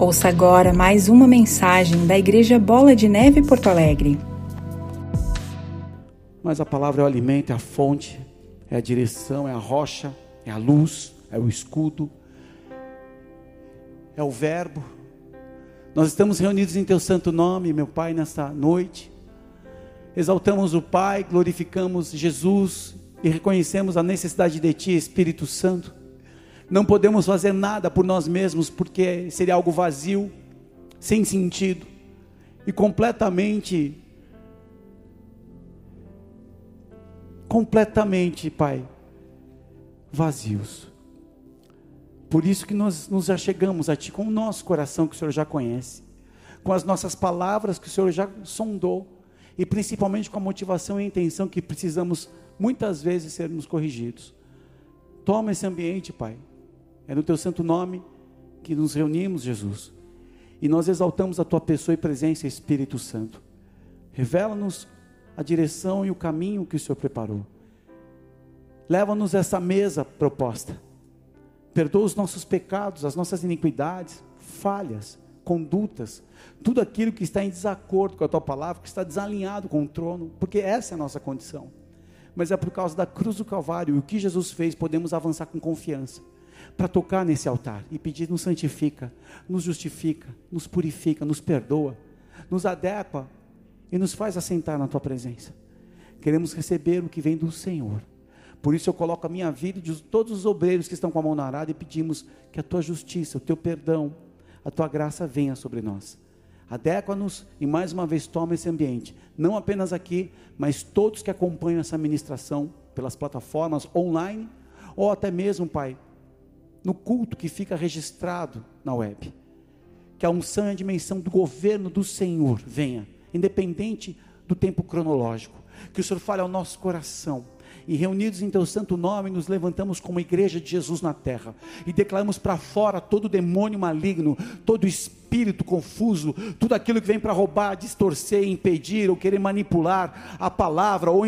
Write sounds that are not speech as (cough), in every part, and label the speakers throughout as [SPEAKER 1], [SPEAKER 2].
[SPEAKER 1] Ouça agora mais uma mensagem da Igreja Bola de Neve Porto Alegre.
[SPEAKER 2] Mas a palavra é o alimento, é a fonte, é a direção, é a rocha, é a luz, é o escudo, é o verbo. Nós estamos reunidos em teu santo nome, meu Pai, nesta noite. Exaltamos o Pai, glorificamos Jesus e reconhecemos a necessidade de Ti, Espírito Santo. Não podemos fazer nada por nós mesmos, porque seria algo vazio, sem sentido e completamente completamente, Pai, vazios. Por isso que nós nos achegamos a Ti com o nosso coração que o Senhor já conhece, com as nossas palavras que o Senhor já sondou, e principalmente com a motivação e a intenção que precisamos muitas vezes sermos corrigidos. Toma esse ambiente, Pai. É no Teu santo nome que nos reunimos, Jesus. E nós exaltamos a Tua pessoa e presença, Espírito Santo. Revela-nos a direção e o caminho que o Senhor preparou. Leva-nos essa mesa proposta perdoa os nossos pecados, as nossas iniquidades, falhas, condutas, tudo aquilo que está em desacordo com a tua palavra, que está desalinhado com o trono, porque essa é a nossa condição. Mas é por causa da cruz do Calvário e o que Jesus fez, podemos avançar com confiança para tocar nesse altar e pedir: nos santifica, nos justifica, nos purifica, nos perdoa, nos adequa e nos faz assentar na tua presença. Queremos receber o que vem do Senhor por isso eu coloco a minha vida e de todos os obreiros que estão com a mão na arada e pedimos que a tua justiça, o teu perdão, a tua graça venha sobre nós. Adequa-nos e mais uma vez toma esse ambiente, não apenas aqui, mas todos que acompanham essa ministração pelas plataformas online ou até mesmo, Pai, no culto que fica registrado na web. Que a unção e a dimensão do governo do Senhor venha, independente do tempo cronológico. Que o Senhor fale ao nosso coração e reunidos em teu santo nome, nos levantamos como igreja de Jesus na terra e declaramos para fora todo demônio maligno, todo espírito confuso, tudo aquilo que vem para roubar, distorcer, impedir ou querer manipular a palavra ou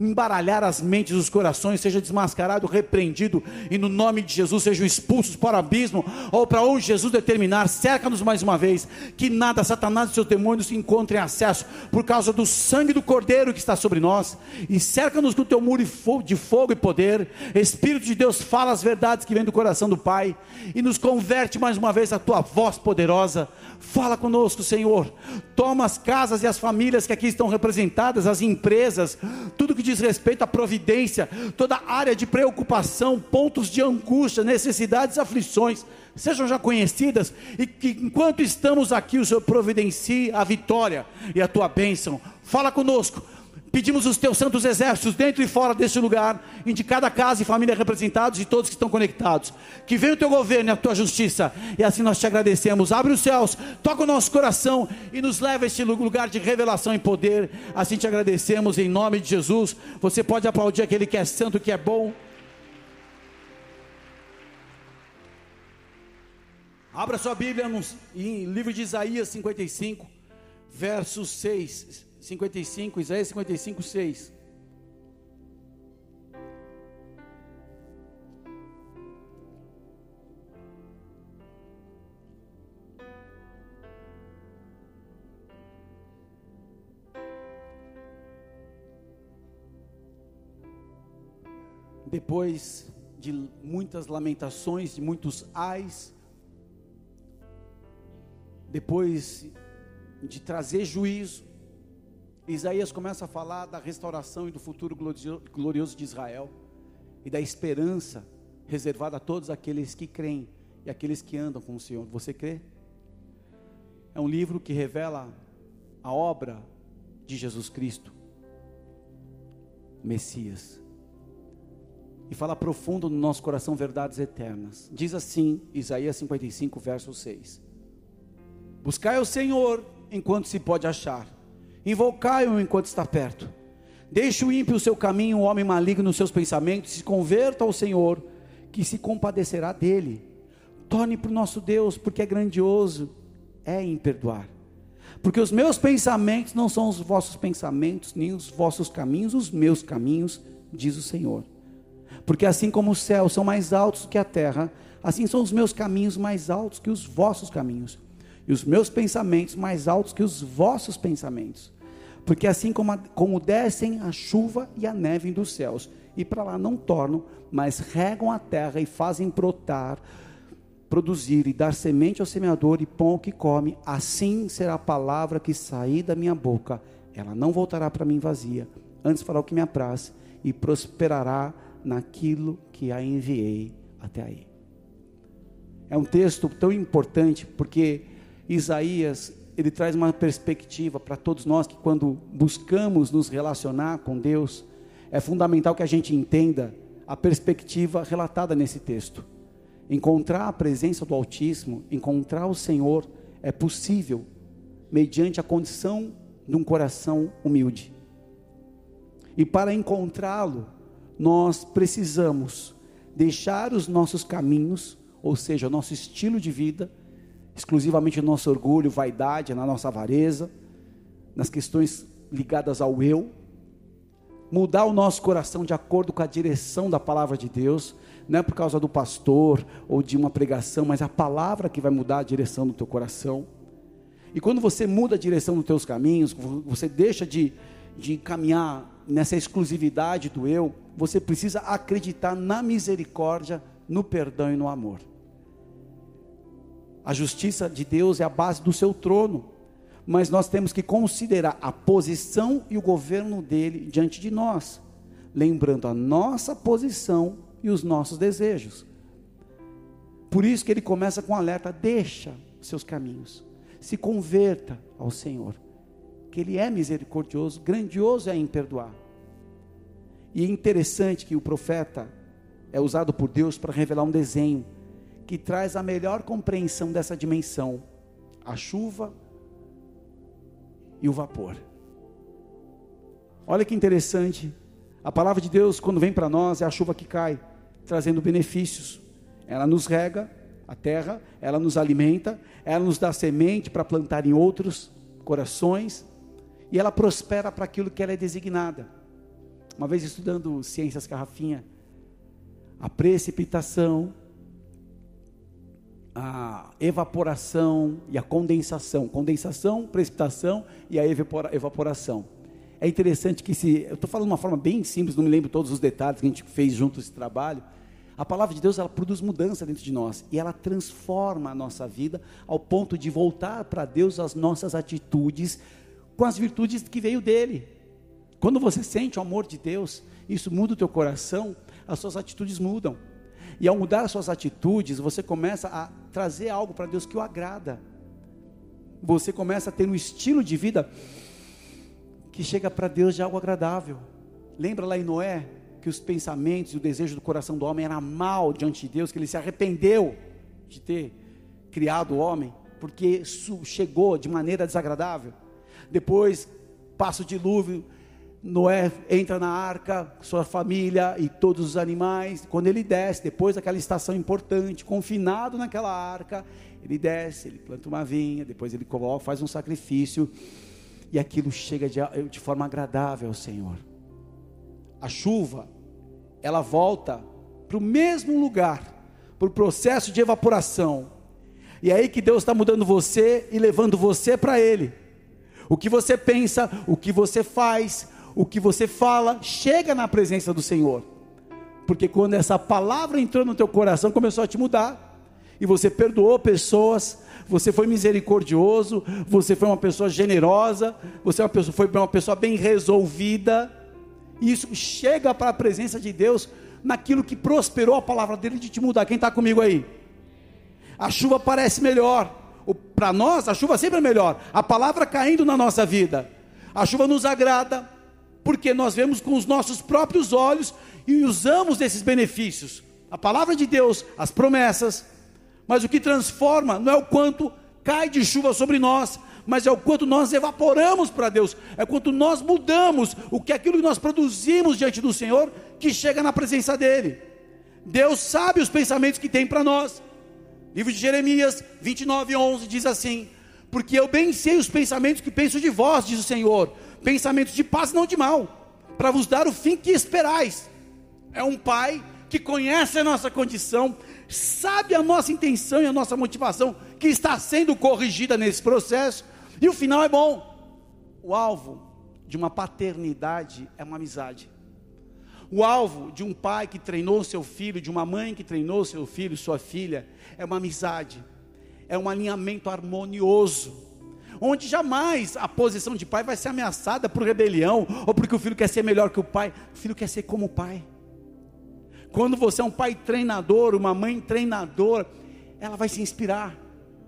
[SPEAKER 2] embaralhar as mentes, os corações, seja desmascarado, repreendido, e no nome de Jesus sejam expulsos para o abismo, ou para onde Jesus determinar, cerca-nos mais uma vez, que nada, Satanás e seus demônios encontrem acesso, por causa do sangue do Cordeiro que está sobre nós, e cerca-nos com o teu muro de fogo e poder, Espírito de Deus, fala as verdades que vêm do coração do Pai, e nos converte mais uma vez a tua voz poderosa, fala conosco, Senhor, toma as casas e as famílias que aqui estão representadas, as empresas, tudo que diz respeito à providência, toda área de preocupação, pontos de angústia, necessidades, aflições, sejam já conhecidas, e que enquanto estamos aqui, o Senhor providencie a vitória e a tua bênção. Fala conosco Pedimos os teus santos exércitos dentro e fora deste lugar, em de cada casa e família representados e todos que estão conectados. Que venha o teu governo e a tua justiça. E assim nós te agradecemos. Abre os céus, toca o nosso coração e nos leva a este lugar de revelação e poder. Assim te agradecemos em nome de Jesus. Você pode aplaudir aquele que é santo, que é bom. Abra sua Bíblia no livro de Isaías 55, verso 6. 55, Isaías 55, 6. Depois de muitas lamentações, de muitos ais, depois de trazer juízo, Isaías começa a falar da restauração e do futuro glorioso de Israel e da esperança reservada a todos aqueles que creem e aqueles que andam com o Senhor. Você crê? É um livro que revela a obra de Jesus Cristo, Messias. E fala profundo no nosso coração verdades eternas. Diz assim, Isaías 55, verso 6: Buscai o Senhor enquanto se pode achar Invocai-o enquanto está perto. Deixe o ímpio o seu caminho, o homem maligno os seus pensamentos, se converta ao Senhor, que se compadecerá dele. Torne para o nosso Deus, porque é grandioso, é em perdoar. Porque os meus pensamentos não são os vossos pensamentos, nem os vossos caminhos, os meus caminhos, diz o Senhor. Porque assim como os céus são mais altos que a terra, assim são os meus caminhos mais altos que os vossos caminhos e os meus pensamentos mais altos que os vossos pensamentos. Porque assim como, a, como descem a chuva e a neve dos céus, e para lá não tornam, mas regam a terra e fazem brotar, produzir e dar semente ao semeador e pão ao que come, assim será a palavra que sair da minha boca. Ela não voltará para mim vazia, antes fará o que me apraz e prosperará naquilo que a enviei até aí. É um texto tão importante porque Isaías ele traz uma perspectiva para todos nós que quando buscamos nos relacionar com Deus, é fundamental que a gente entenda a perspectiva relatada nesse texto. Encontrar a presença do Altíssimo, encontrar o Senhor, é possível mediante a condição de um coração humilde. E para encontrá-lo, nós precisamos deixar os nossos caminhos, ou seja, o nosso estilo de vida, exclusivamente o nosso orgulho, vaidade, na nossa avareza, nas questões ligadas ao eu, mudar o nosso coração de acordo com a direção da palavra de Deus, não é por causa do pastor ou de uma pregação, mas a palavra que vai mudar a direção do teu coração. E quando você muda a direção dos teus caminhos, você deixa de, de caminhar nessa exclusividade do eu, você precisa acreditar na misericórdia, no perdão e no amor. A justiça de Deus é a base do seu trono, mas nós temos que considerar a posição e o governo dele diante de nós, lembrando a nossa posição e os nossos desejos. Por isso que ele começa com um alerta: deixa seus caminhos, se converta ao Senhor que Ele é misericordioso, grandioso é em perdoar. E é interessante que o profeta é usado por Deus para revelar um desenho que traz a melhor compreensão dessa dimensão: a chuva e o vapor. Olha que interessante, a palavra de Deus, quando vem para nós, é a chuva que cai, trazendo benefícios. Ela nos rega a terra, ela nos alimenta, ela nos dá semente para plantar em outros corações, e ela prospera para aquilo que ela é designada. Uma vez estudando ciências carrafinha, a precipitação, a evaporação e a condensação. Condensação, precipitação e a evaporação. É interessante que se, eu estou falando de uma forma bem simples, não me lembro todos os detalhes que a gente fez junto esse trabalho. A palavra de Deus ela produz mudança dentro de nós e ela transforma a nossa vida ao ponto de voltar para Deus as nossas atitudes com as virtudes que veio dele. Quando você sente o amor de Deus, isso muda o teu coração, as suas atitudes mudam. E ao mudar as suas atitudes, você começa a trazer algo para Deus que o agrada. Você começa a ter um estilo de vida que chega para Deus de algo agradável. Lembra lá em Noé que os pensamentos e o desejo do coração do homem era mal diante de Deus, que ele se arrependeu de ter criado o homem, porque chegou de maneira desagradável. Depois passa o dilúvio, Noé entra na arca, sua família e todos os animais. Quando ele desce, depois daquela estação importante, confinado naquela arca, ele desce, ele planta uma vinha, depois ele coloca, faz um sacrifício, e aquilo chega de, de forma agradável ao Senhor. A chuva, ela volta para o mesmo lugar, para o processo de evaporação. E é aí que Deus está mudando você e levando você para Ele. O que você pensa, o que você faz, o que você fala, chega na presença do Senhor. Porque quando essa palavra entrou no teu coração, começou a te mudar. E você perdoou pessoas, você foi misericordioso, você foi uma pessoa generosa, você é foi uma pessoa bem resolvida. E isso chega para a presença de Deus naquilo que prosperou a palavra dele de te mudar. Quem está comigo aí? A chuva parece melhor, para nós, a chuva sempre é melhor. A palavra caindo na nossa vida. A chuva nos agrada, porque nós vemos com os nossos próprios olhos e usamos desses benefícios. A palavra de Deus, as promessas. Mas o que transforma não é o quanto cai de chuva sobre nós, mas é o quanto nós evaporamos para Deus, é quanto nós mudamos o que aquilo que nós produzimos diante do Senhor que chega na presença dele. Deus sabe os pensamentos que tem para nós. Livro de Jeremias 29, 11 diz assim: Porque eu bem sei os pensamentos que penso de vós, diz o Senhor, pensamentos de paz, não de mal, para vos dar o fim que esperais. É um pai que conhece a nossa condição, sabe a nossa intenção e a nossa motivação que está sendo corrigida nesse processo, e o final é bom. O alvo de uma paternidade é uma amizade. O alvo de um pai que treinou seu filho, de uma mãe que treinou seu filho, sua filha, é uma amizade, é um alinhamento harmonioso, onde jamais a posição de pai vai ser ameaçada por rebelião ou porque o filho quer ser melhor que o pai, o filho quer ser como o pai. Quando você é um pai treinador, uma mãe treinadora, ela vai se inspirar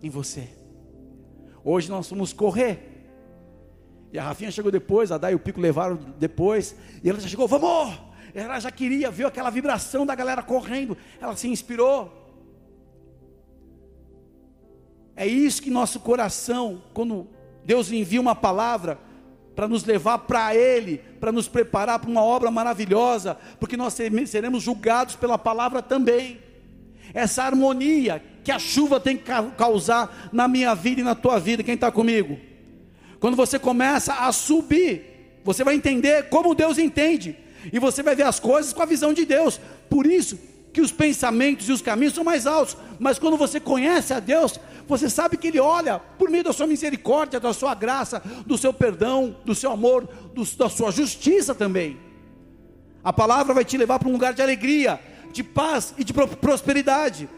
[SPEAKER 2] em você. Hoje nós fomos correr. E a Rafinha chegou depois, a Dai e o Pico levaram depois. E ela já chegou, vamos! Ela já queria, viu aquela vibração da galera correndo. Ela se inspirou. É isso que nosso coração, quando Deus envia uma palavra, para nos levar para Ele, para nos preparar para uma obra maravilhosa, porque nós seremos julgados pela palavra também. Essa harmonia que a chuva tem que causar na minha vida e na tua vida, quem está comigo? Quando você começa a subir, você vai entender como Deus entende, e você vai ver as coisas com a visão de Deus. Por isso que os pensamentos e os caminhos são mais altos, mas quando você conhece a Deus, você sabe que Ele olha por meio da sua misericórdia, da sua graça, do seu perdão, do seu amor, do, da sua justiça também. A palavra vai te levar para um lugar de alegria, de paz e de prosperidade.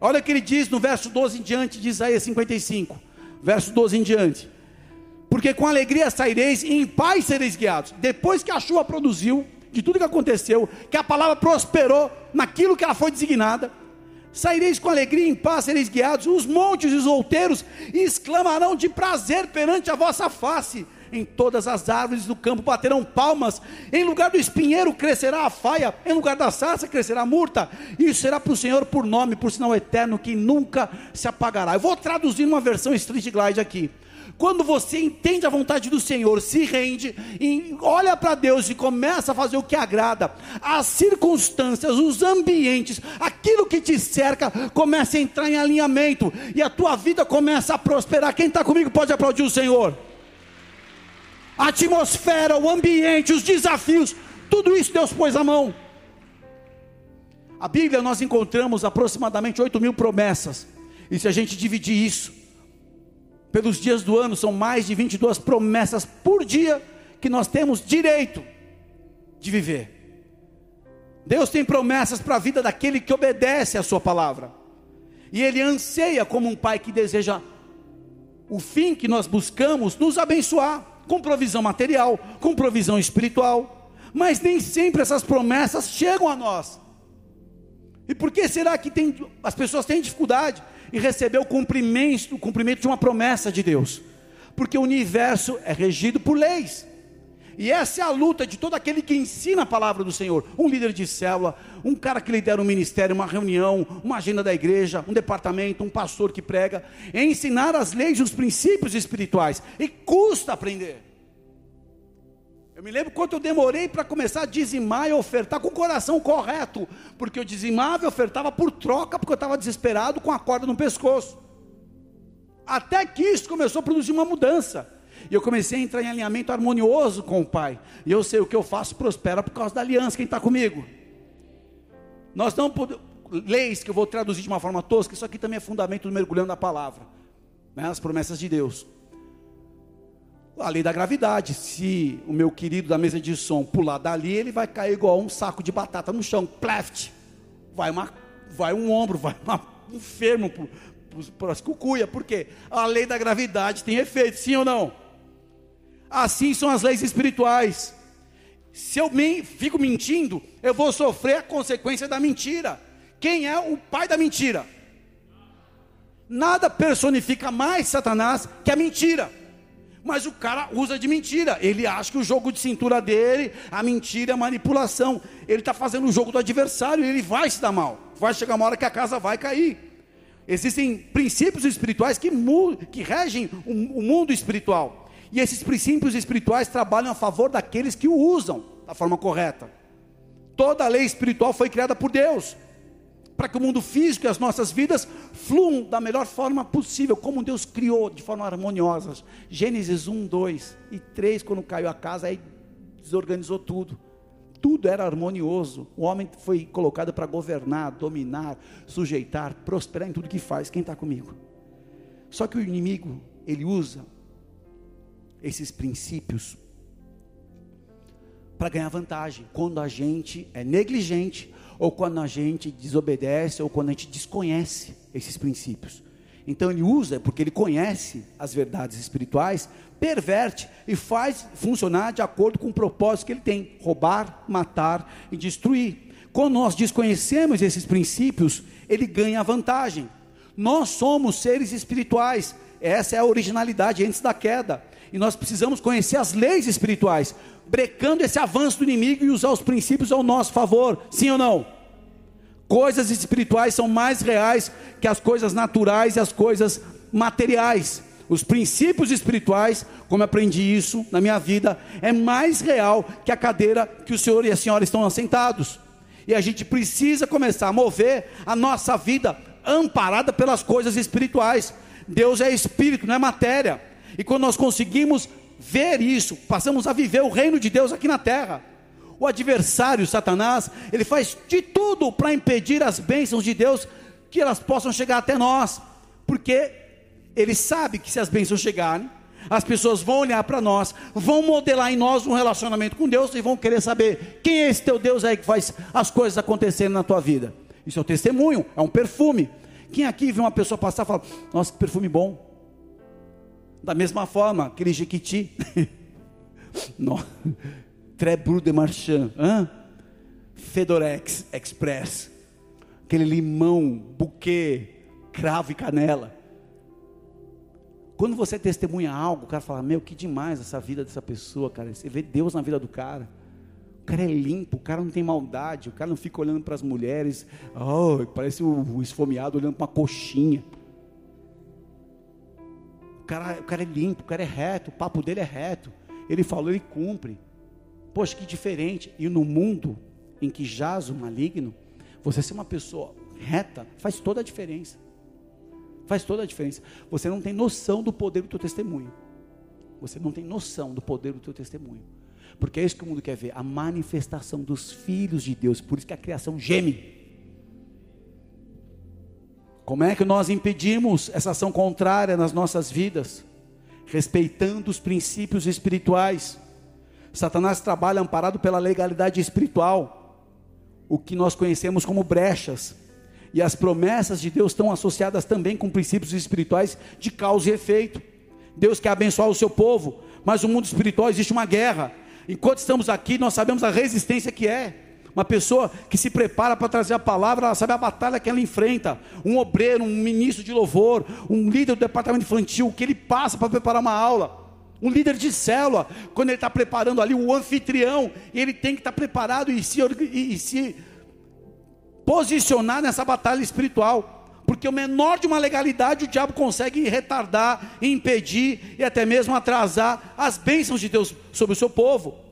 [SPEAKER 2] Olha o que ele diz no verso 12 em diante de Isaías 55, verso 12 em diante. Porque com alegria saireis e em paz sereis guiados. Depois que a chuva produziu, de tudo que aconteceu, que a palavra prosperou naquilo que ela foi designada, Saireis com alegria e em paz, sereis guiados. Os montes e os outeiros exclamarão de prazer perante a vossa face. Em todas as árvores do campo baterão palmas. Em lugar do espinheiro crescerá a faia. Em lugar da sarça crescerá a murta. Isso será para o Senhor por nome, por sinal eterno, que nunca se apagará. Eu vou traduzir uma versão Street Glide aqui. Quando você entende a vontade do Senhor, se rende, e olha para Deus e começa a fazer o que agrada, as circunstâncias, os ambientes, aquilo que te cerca, começa a entrar em alinhamento e a tua vida começa a prosperar. Quem está comigo pode aplaudir o Senhor. A atmosfera, o ambiente, os desafios, tudo isso Deus pôs a mão. A Bíblia nós encontramos aproximadamente 8 mil promessas. E se a gente dividir isso pelos dias do ano, são mais de 22 promessas por dia que nós temos direito de viver. Deus tem promessas para a vida daquele que obedece à Sua palavra, e Ele anseia, como um pai que deseja o fim que nós buscamos, nos abençoar com provisão material, com provisão espiritual, mas nem sempre essas promessas chegam a nós. E por que será que tem, as pessoas têm dificuldade? E recebeu o cumprimento, o cumprimento de uma promessa de Deus, porque o universo é regido por leis. E essa é a luta de todo aquele que ensina a palavra do Senhor. Um líder de célula, um cara que lidera um ministério, uma reunião, uma agenda da igreja, um departamento, um pastor que prega, é ensinar as leis e os princípios espirituais. E custa aprender. Eu me lembro quanto eu demorei para começar a dizimar e ofertar com o coração correto, porque eu dizimava e ofertava por troca, porque eu estava desesperado com a corda no pescoço. Até que isso começou a produzir uma mudança. E eu comecei a entrar em alinhamento harmonioso com o Pai. E eu sei o que eu faço prospera por causa da aliança. Quem está comigo? Nós não podemos. Leis que eu vou traduzir de uma forma tosca, isso aqui também é fundamento do mergulhando na palavra. Né? As promessas de Deus a lei da gravidade. Se o meu querido da mesa de som pular dali, ele vai cair igual um saco de batata no chão, pleft. Vai, uma, vai um ombro, (laughs) vai uma, um fermo para as cucuia, porque a lei da gravidade tem efeito, sim ou não? Assim são as leis espirituais. Se eu me, fico mentindo, eu vou sofrer a consequência da mentira. Quem é o pai da mentira? Nada personifica mais Satanás que a mentira. Mas o cara usa de mentira. Ele acha que o jogo de cintura dele, a mentira é a manipulação. Ele está fazendo o jogo do adversário e ele vai se dar mal. Vai chegar uma hora que a casa vai cair. Existem princípios espirituais que, que regem o, o mundo espiritual. E esses princípios espirituais trabalham a favor daqueles que o usam da forma correta. Toda lei espiritual foi criada por Deus para que o mundo físico e as nossas vidas fluam da melhor forma possível, como Deus criou de forma harmoniosa. Gênesis 1, 2 e 3, quando caiu a casa, aí desorganizou tudo. Tudo era harmonioso. O homem foi colocado para governar, dominar, sujeitar, prosperar em tudo que faz. Quem está comigo? Só que o inimigo, ele usa esses princípios para ganhar vantagem. Quando a gente é negligente, ou quando a gente desobedece, ou quando a gente desconhece esses princípios. Então ele usa, porque ele conhece as verdades espirituais, perverte e faz funcionar de acordo com o propósito que ele tem: roubar, matar e destruir. Quando nós desconhecemos esses princípios, ele ganha vantagem. Nós somos seres espirituais, essa é a originalidade antes da queda, e nós precisamos conhecer as leis espirituais, brecando esse avanço do inimigo e usar os princípios ao nosso favor, sim ou não? Coisas espirituais são mais reais que as coisas naturais e as coisas materiais. Os princípios espirituais, como aprendi isso na minha vida, é mais real que a cadeira que o senhor e a senhora estão assentados. E a gente precisa começar a mover a nossa vida amparada pelas coisas espirituais. Deus é espírito, não é matéria. E quando nós conseguimos ver isso, passamos a viver o reino de Deus aqui na terra o adversário, Satanás, ele faz de tudo para impedir as bênçãos de Deus que elas possam chegar até nós, porque ele sabe que se as bênçãos chegarem, as pessoas vão olhar para nós, vão modelar em nós um relacionamento com Deus e vão querer saber quem é esse teu Deus aí que faz as coisas acontecerem na tua vida. Isso é o testemunho, é um perfume. Quem aqui viu uma pessoa passar e fala: Nossa, que perfume bom. Da mesma forma, aquele Jequiti. (laughs) Trebru de Marchand? Fedorex Express, aquele limão, buquê, cravo e canela. Quando você testemunha algo, o cara fala: Meu, que demais essa vida dessa pessoa, cara. Você vê Deus na vida do cara. O cara é limpo, o cara não tem maldade, o cara não fica olhando para as mulheres, oh, parece o, o esfomeado olhando para uma coxinha. Cara, o cara é limpo, o cara é reto, o papo dele é reto. Ele falou, ele cumpre. Poxa, que diferente. E no mundo em que jaz o maligno, você ser uma pessoa reta faz toda a diferença. Faz toda a diferença. Você não tem noção do poder do teu testemunho. Você não tem noção do poder do teu testemunho. Porque é isso que o mundo quer ver, a manifestação dos filhos de Deus. Por isso que a criação geme. Como é que nós impedimos essa ação contrária nas nossas vidas? Respeitando os princípios espirituais. Satanás trabalha amparado pela legalidade espiritual, o que nós conhecemos como brechas. E as promessas de Deus estão associadas também com princípios espirituais de causa e efeito. Deus quer abençoar o seu povo, mas no mundo espiritual existe uma guerra. Enquanto estamos aqui, nós sabemos a resistência que é. Uma pessoa que se prepara para trazer a palavra, ela sabe a batalha que ela enfrenta. Um obreiro, um ministro de louvor, um líder do departamento infantil, que ele passa para preparar uma aula. Um líder de célula, quando ele está preparando ali o anfitrião, ele tem que estar tá preparado e se, e, e se posicionar nessa batalha espiritual. Porque o menor de uma legalidade o diabo consegue retardar, impedir e até mesmo atrasar as bênçãos de Deus sobre o seu povo.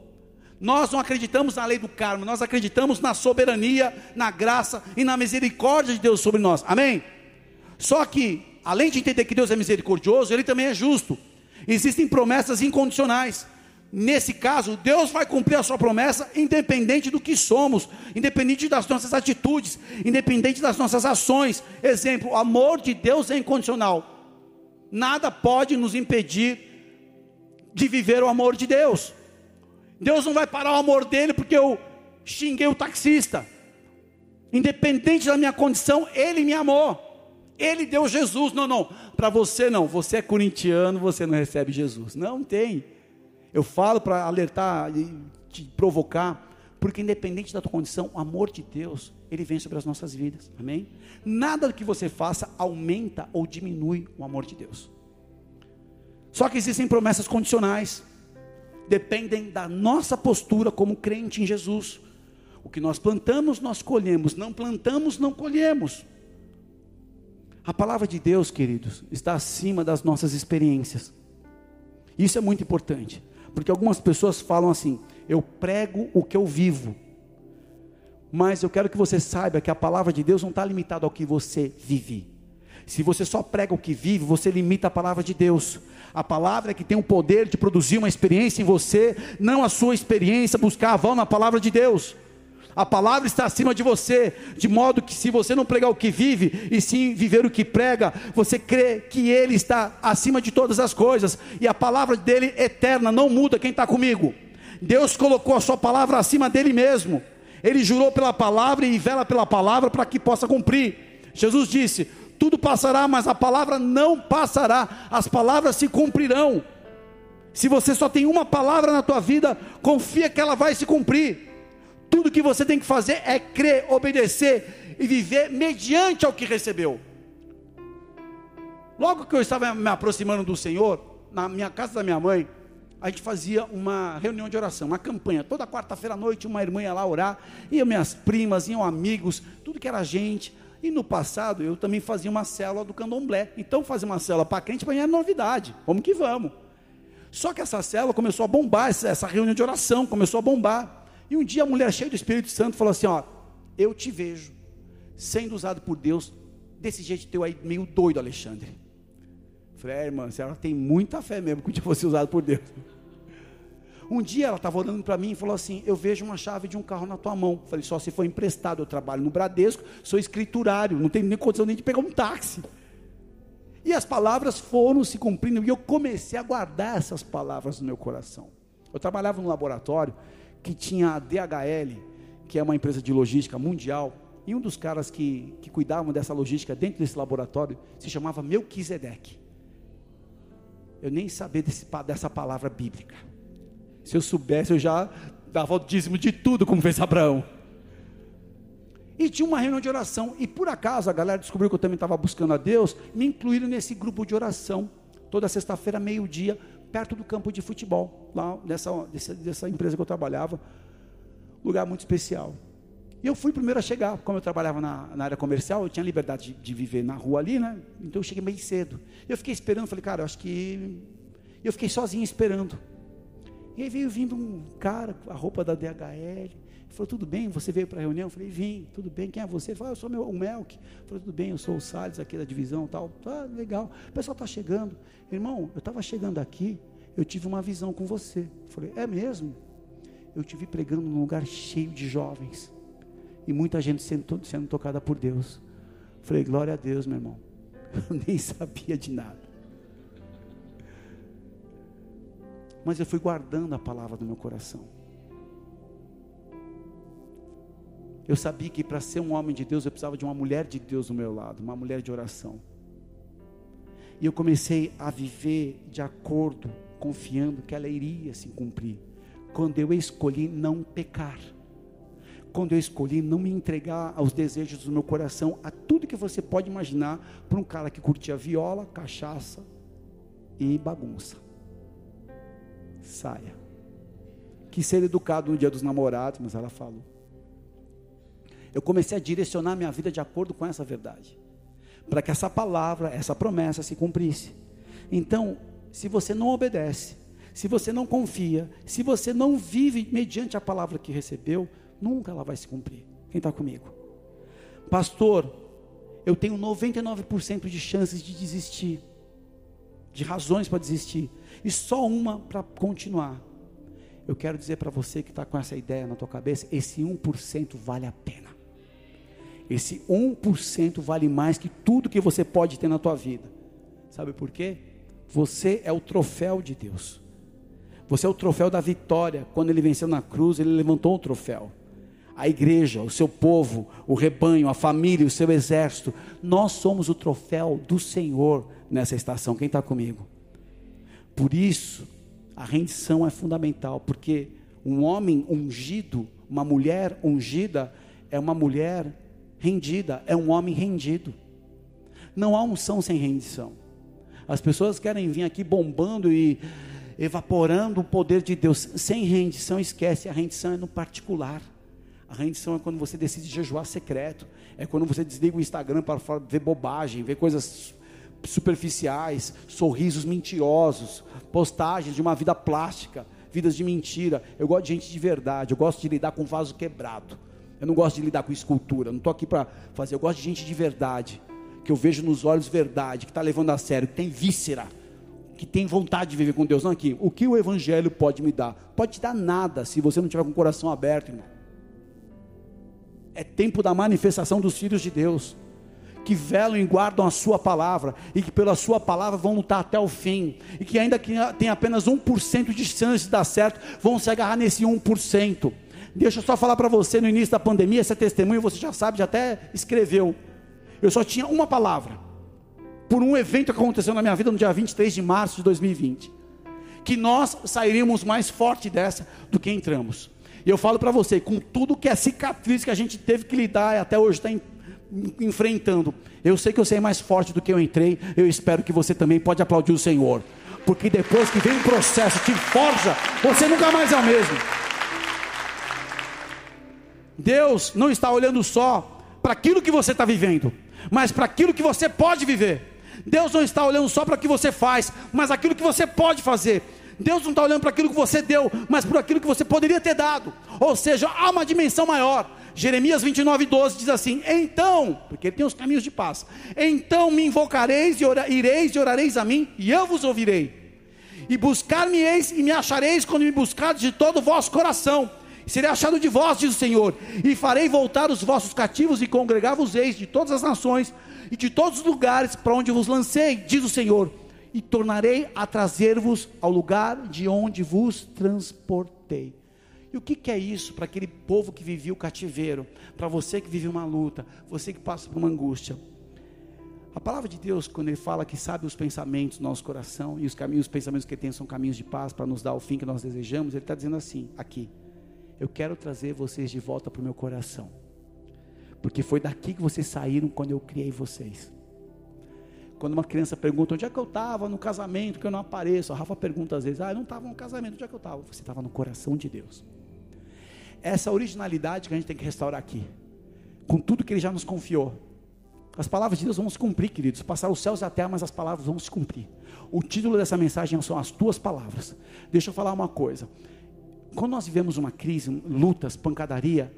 [SPEAKER 2] Nós não acreditamos na lei do karma, nós acreditamos na soberania, na graça e na misericórdia de Deus sobre nós. Amém? Só que, além de entender que Deus é misericordioso, Ele também é justo. Existem promessas incondicionais. Nesse caso, Deus vai cumprir a sua promessa, independente do que somos, independente das nossas atitudes, independente das nossas ações. Exemplo: o amor de Deus é incondicional. Nada pode nos impedir de viver o amor de Deus. Deus não vai parar o amor dele porque eu xinguei o taxista. Independente da minha condição, ele me amou. Ele deu Jesus. Não, não. Para você não. Você é corintiano, você não recebe Jesus. Não tem. Eu falo para alertar e te provocar, porque independente da tua condição, o amor de Deus, ele vem sobre as nossas vidas. Amém? Nada que você faça aumenta ou diminui o amor de Deus. Só que existem promessas condicionais. Dependem da nossa postura como crente em Jesus. O que nós plantamos, nós colhemos. Não plantamos, não colhemos. A palavra de Deus, queridos, está acima das nossas experiências. Isso é muito importante, porque algumas pessoas falam assim: eu prego o que eu vivo. Mas eu quero que você saiba que a palavra de Deus não está limitada ao que você vive. Se você só prega o que vive, você limita a palavra de Deus. A palavra é que tem o poder de produzir uma experiência em você, não a sua experiência buscar aval na palavra de Deus. A palavra está acima de você, de modo que se você não pregar o que vive, e sim viver o que prega, você crê que Ele está acima de todas as coisas, e a palavra dele eterna não muda. Quem está comigo? Deus colocou a Sua palavra acima dele mesmo. Ele jurou pela palavra e vela pela palavra para que possa cumprir. Jesus disse: Tudo passará, mas a palavra não passará, as palavras se cumprirão. Se você só tem uma palavra na tua vida, confia que ela vai se cumprir. Tudo que você tem que fazer é crer, obedecer e viver mediante ao que recebeu. Logo que eu estava me aproximando do Senhor, na minha casa da minha mãe, a gente fazia uma reunião de oração, uma campanha. Toda quarta-feira à noite, uma irmã ia lá orar, iam minhas primas, iam amigos, tudo que era gente. E no passado, eu também fazia uma célula do candomblé. Então, fazer uma célula para crente para mim é novidade. Vamos que vamos. Só que essa célula começou a bombar, essa reunião de oração começou a bombar. E um dia a mulher cheia do Espírito Santo falou assim: Ó, eu te vejo sendo usado por Deus desse jeito teu aí, meio doido, Alexandre. Falei, é, irmã, ela tem muita fé mesmo que eu fosse usado por Deus. Um dia ela estava olhando para mim e falou assim: Eu vejo uma chave de um carro na tua mão. Falei, só se for emprestado, eu trabalho no Bradesco, sou escriturário, não tenho nem condição nem de pegar um táxi. E as palavras foram se cumprindo, e eu comecei a guardar essas palavras no meu coração. Eu trabalhava no laboratório que tinha a DHL, que é uma empresa de logística mundial, e um dos caras que, que cuidavam dessa logística dentro desse laboratório se chamava Melquisedeque. Eu nem sabia desse, dessa palavra bíblica. Se eu soubesse, eu já dava o dízimo de tudo, como fez Abraão. E tinha uma reunião de oração. E por acaso a galera descobriu que eu também estava buscando a Deus, me incluíram nesse grupo de oração. Toda sexta-feira, meio-dia, perto do campo de futebol, lá dessa, dessa, dessa empresa que eu trabalhava, lugar muito especial. E eu fui primeiro a chegar, como eu trabalhava na, na área comercial, eu tinha liberdade de, de, viver na rua ali, né? Então eu cheguei meio cedo. Eu fiquei esperando, falei, cara, eu acho que. Eu fiquei sozinho esperando. E aí veio vindo um cara com a roupa da DHL. Falou, tudo bem, você veio para a reunião? Eu falei, vim, tudo bem, quem é você? Ele falou, ah, eu sou meu, o Melk. Falei, tudo bem, eu sou o Salles aqui da divisão tal. Tá legal. O pessoal está chegando. Irmão, eu estava chegando aqui, eu tive uma visão com você. Eu falei, é mesmo? Eu te vi pregando num lugar cheio de jovens. E muita gente sendo, sendo tocada por Deus. Eu falei, glória a Deus, meu irmão. (laughs) Eu nem sabia de nada. Mas eu fui guardando a palavra do meu coração. Eu sabia que para ser um homem de Deus eu precisava de uma mulher de Deus do meu lado, uma mulher de oração. E eu comecei a viver de acordo, confiando que ela iria se cumprir. Quando eu escolhi não pecar. Quando eu escolhi não me entregar aos desejos do meu coração, a tudo que você pode imaginar para um cara que curtia viola, cachaça e bagunça. Saia. Quis ser educado no dia dos namorados, mas ela falou eu comecei a direcionar minha vida de acordo com essa verdade, para que essa palavra, essa promessa se cumprisse. Então, se você não obedece, se você não confia, se você não vive mediante a palavra que recebeu, nunca ela vai se cumprir. Quem está comigo? Pastor, eu tenho 99% de chances de desistir, de razões para desistir, e só uma para continuar. Eu quero dizer para você que está com essa ideia na tua cabeça, esse 1% vale a pena. Esse 1% vale mais que tudo que você pode ter na tua vida. Sabe por quê? Você é o troféu de Deus. Você é o troféu da vitória. Quando ele venceu na cruz, ele levantou um troféu. A igreja, o seu povo, o rebanho, a família, o seu exército. Nós somos o troféu do Senhor nessa estação. Quem está comigo? Por isso, a rendição é fundamental, porque um homem ungido, uma mulher ungida, é uma mulher rendida, é um homem rendido. Não há unção sem rendição. As pessoas querem vir aqui bombando e evaporando o poder de Deus. Sem rendição, esquece, a rendição é no particular. A rendição é quando você decide jejuar secreto. É quando você desliga o Instagram para ver bobagem, ver coisas superficiais, sorrisos mentirosos, postagens de uma vida plástica, vidas de mentira. Eu gosto de gente de verdade, eu gosto de lidar com vaso quebrado. Eu não gosto de lidar com escultura, não estou aqui para fazer. Eu gosto de gente de verdade, que eu vejo nos olhos verdade, que está levando a sério, que tem víscera, que tem vontade de viver com Deus. Não aqui. O que o Evangelho pode me dar? Pode te dar nada se você não tiver com o coração aberto, irmão. É tempo da manifestação dos filhos de Deus que velam e guardam a sua palavra, e que pela sua palavra vão lutar até o fim, e que ainda que tem apenas 1% de chance de dar certo, vão se agarrar nesse 1%. Deixa eu só falar para você no início da pandemia, esse é testemunho, você já sabe, já até escreveu. Eu só tinha uma palavra, por um evento que aconteceu na minha vida no dia 23 de março de 2020, que nós sairíamos mais forte dessa do que entramos. E eu falo para você, com tudo que é cicatriz que a gente teve que lidar e até hoje está enfrentando. Eu sei que eu sei mais forte do que eu entrei. Eu espero que você também pode aplaudir o Senhor. Porque depois que vem o processo, te forja, você nunca mais é o mesmo. Deus não está olhando só para aquilo que você está vivendo, mas para aquilo que você pode viver. Deus não está olhando só para o que você faz, mas aquilo que você pode fazer. Deus não está olhando para aquilo que você deu, mas para aquilo que você poderia ter dado. Ou seja, há uma dimensão maior. Jeremias 29, 12 diz assim: Então, porque ele tem os caminhos de paz, então me invocareis e ora, ireis e orareis a mim, e eu vos ouvirei. E buscar-me-eis e me achareis quando me buscardes de todo o vosso coração. Serei achado de vós, diz o Senhor, e farei voltar os vossos cativos e congregar-vos-eis de todas as nações e de todos os lugares para onde vos lancei, diz o Senhor, e tornarei a trazer-vos ao lugar de onde vos transportei. E o que, que é isso para aquele povo que vivia o cativeiro, para você que vive uma luta, você que passa por uma angústia? A palavra de Deus, quando Ele fala que sabe os pensamentos do nosso coração e os caminhos, os pensamentos que Ele tem são caminhos de paz para nos dar o fim que nós desejamos, Ele está dizendo assim, aqui, eu quero trazer vocês de volta para o meu coração, porque foi daqui que vocês saíram quando eu criei vocês. Quando uma criança pergunta onde é que eu estava no casamento, que eu não apareço, a Rafa pergunta às vezes, ah, eu não estava no casamento, onde é que eu estava? Você estava no coração de Deus essa originalidade que a gente tem que restaurar aqui, com tudo que Ele já nos confiou. As palavras de Deus vão se cumprir, queridos. Passar os céus e a terra, mas as palavras vão se cumprir. O título dessa mensagem são as tuas palavras. Deixa eu falar uma coisa. Quando nós vivemos uma crise, lutas, pancadaria,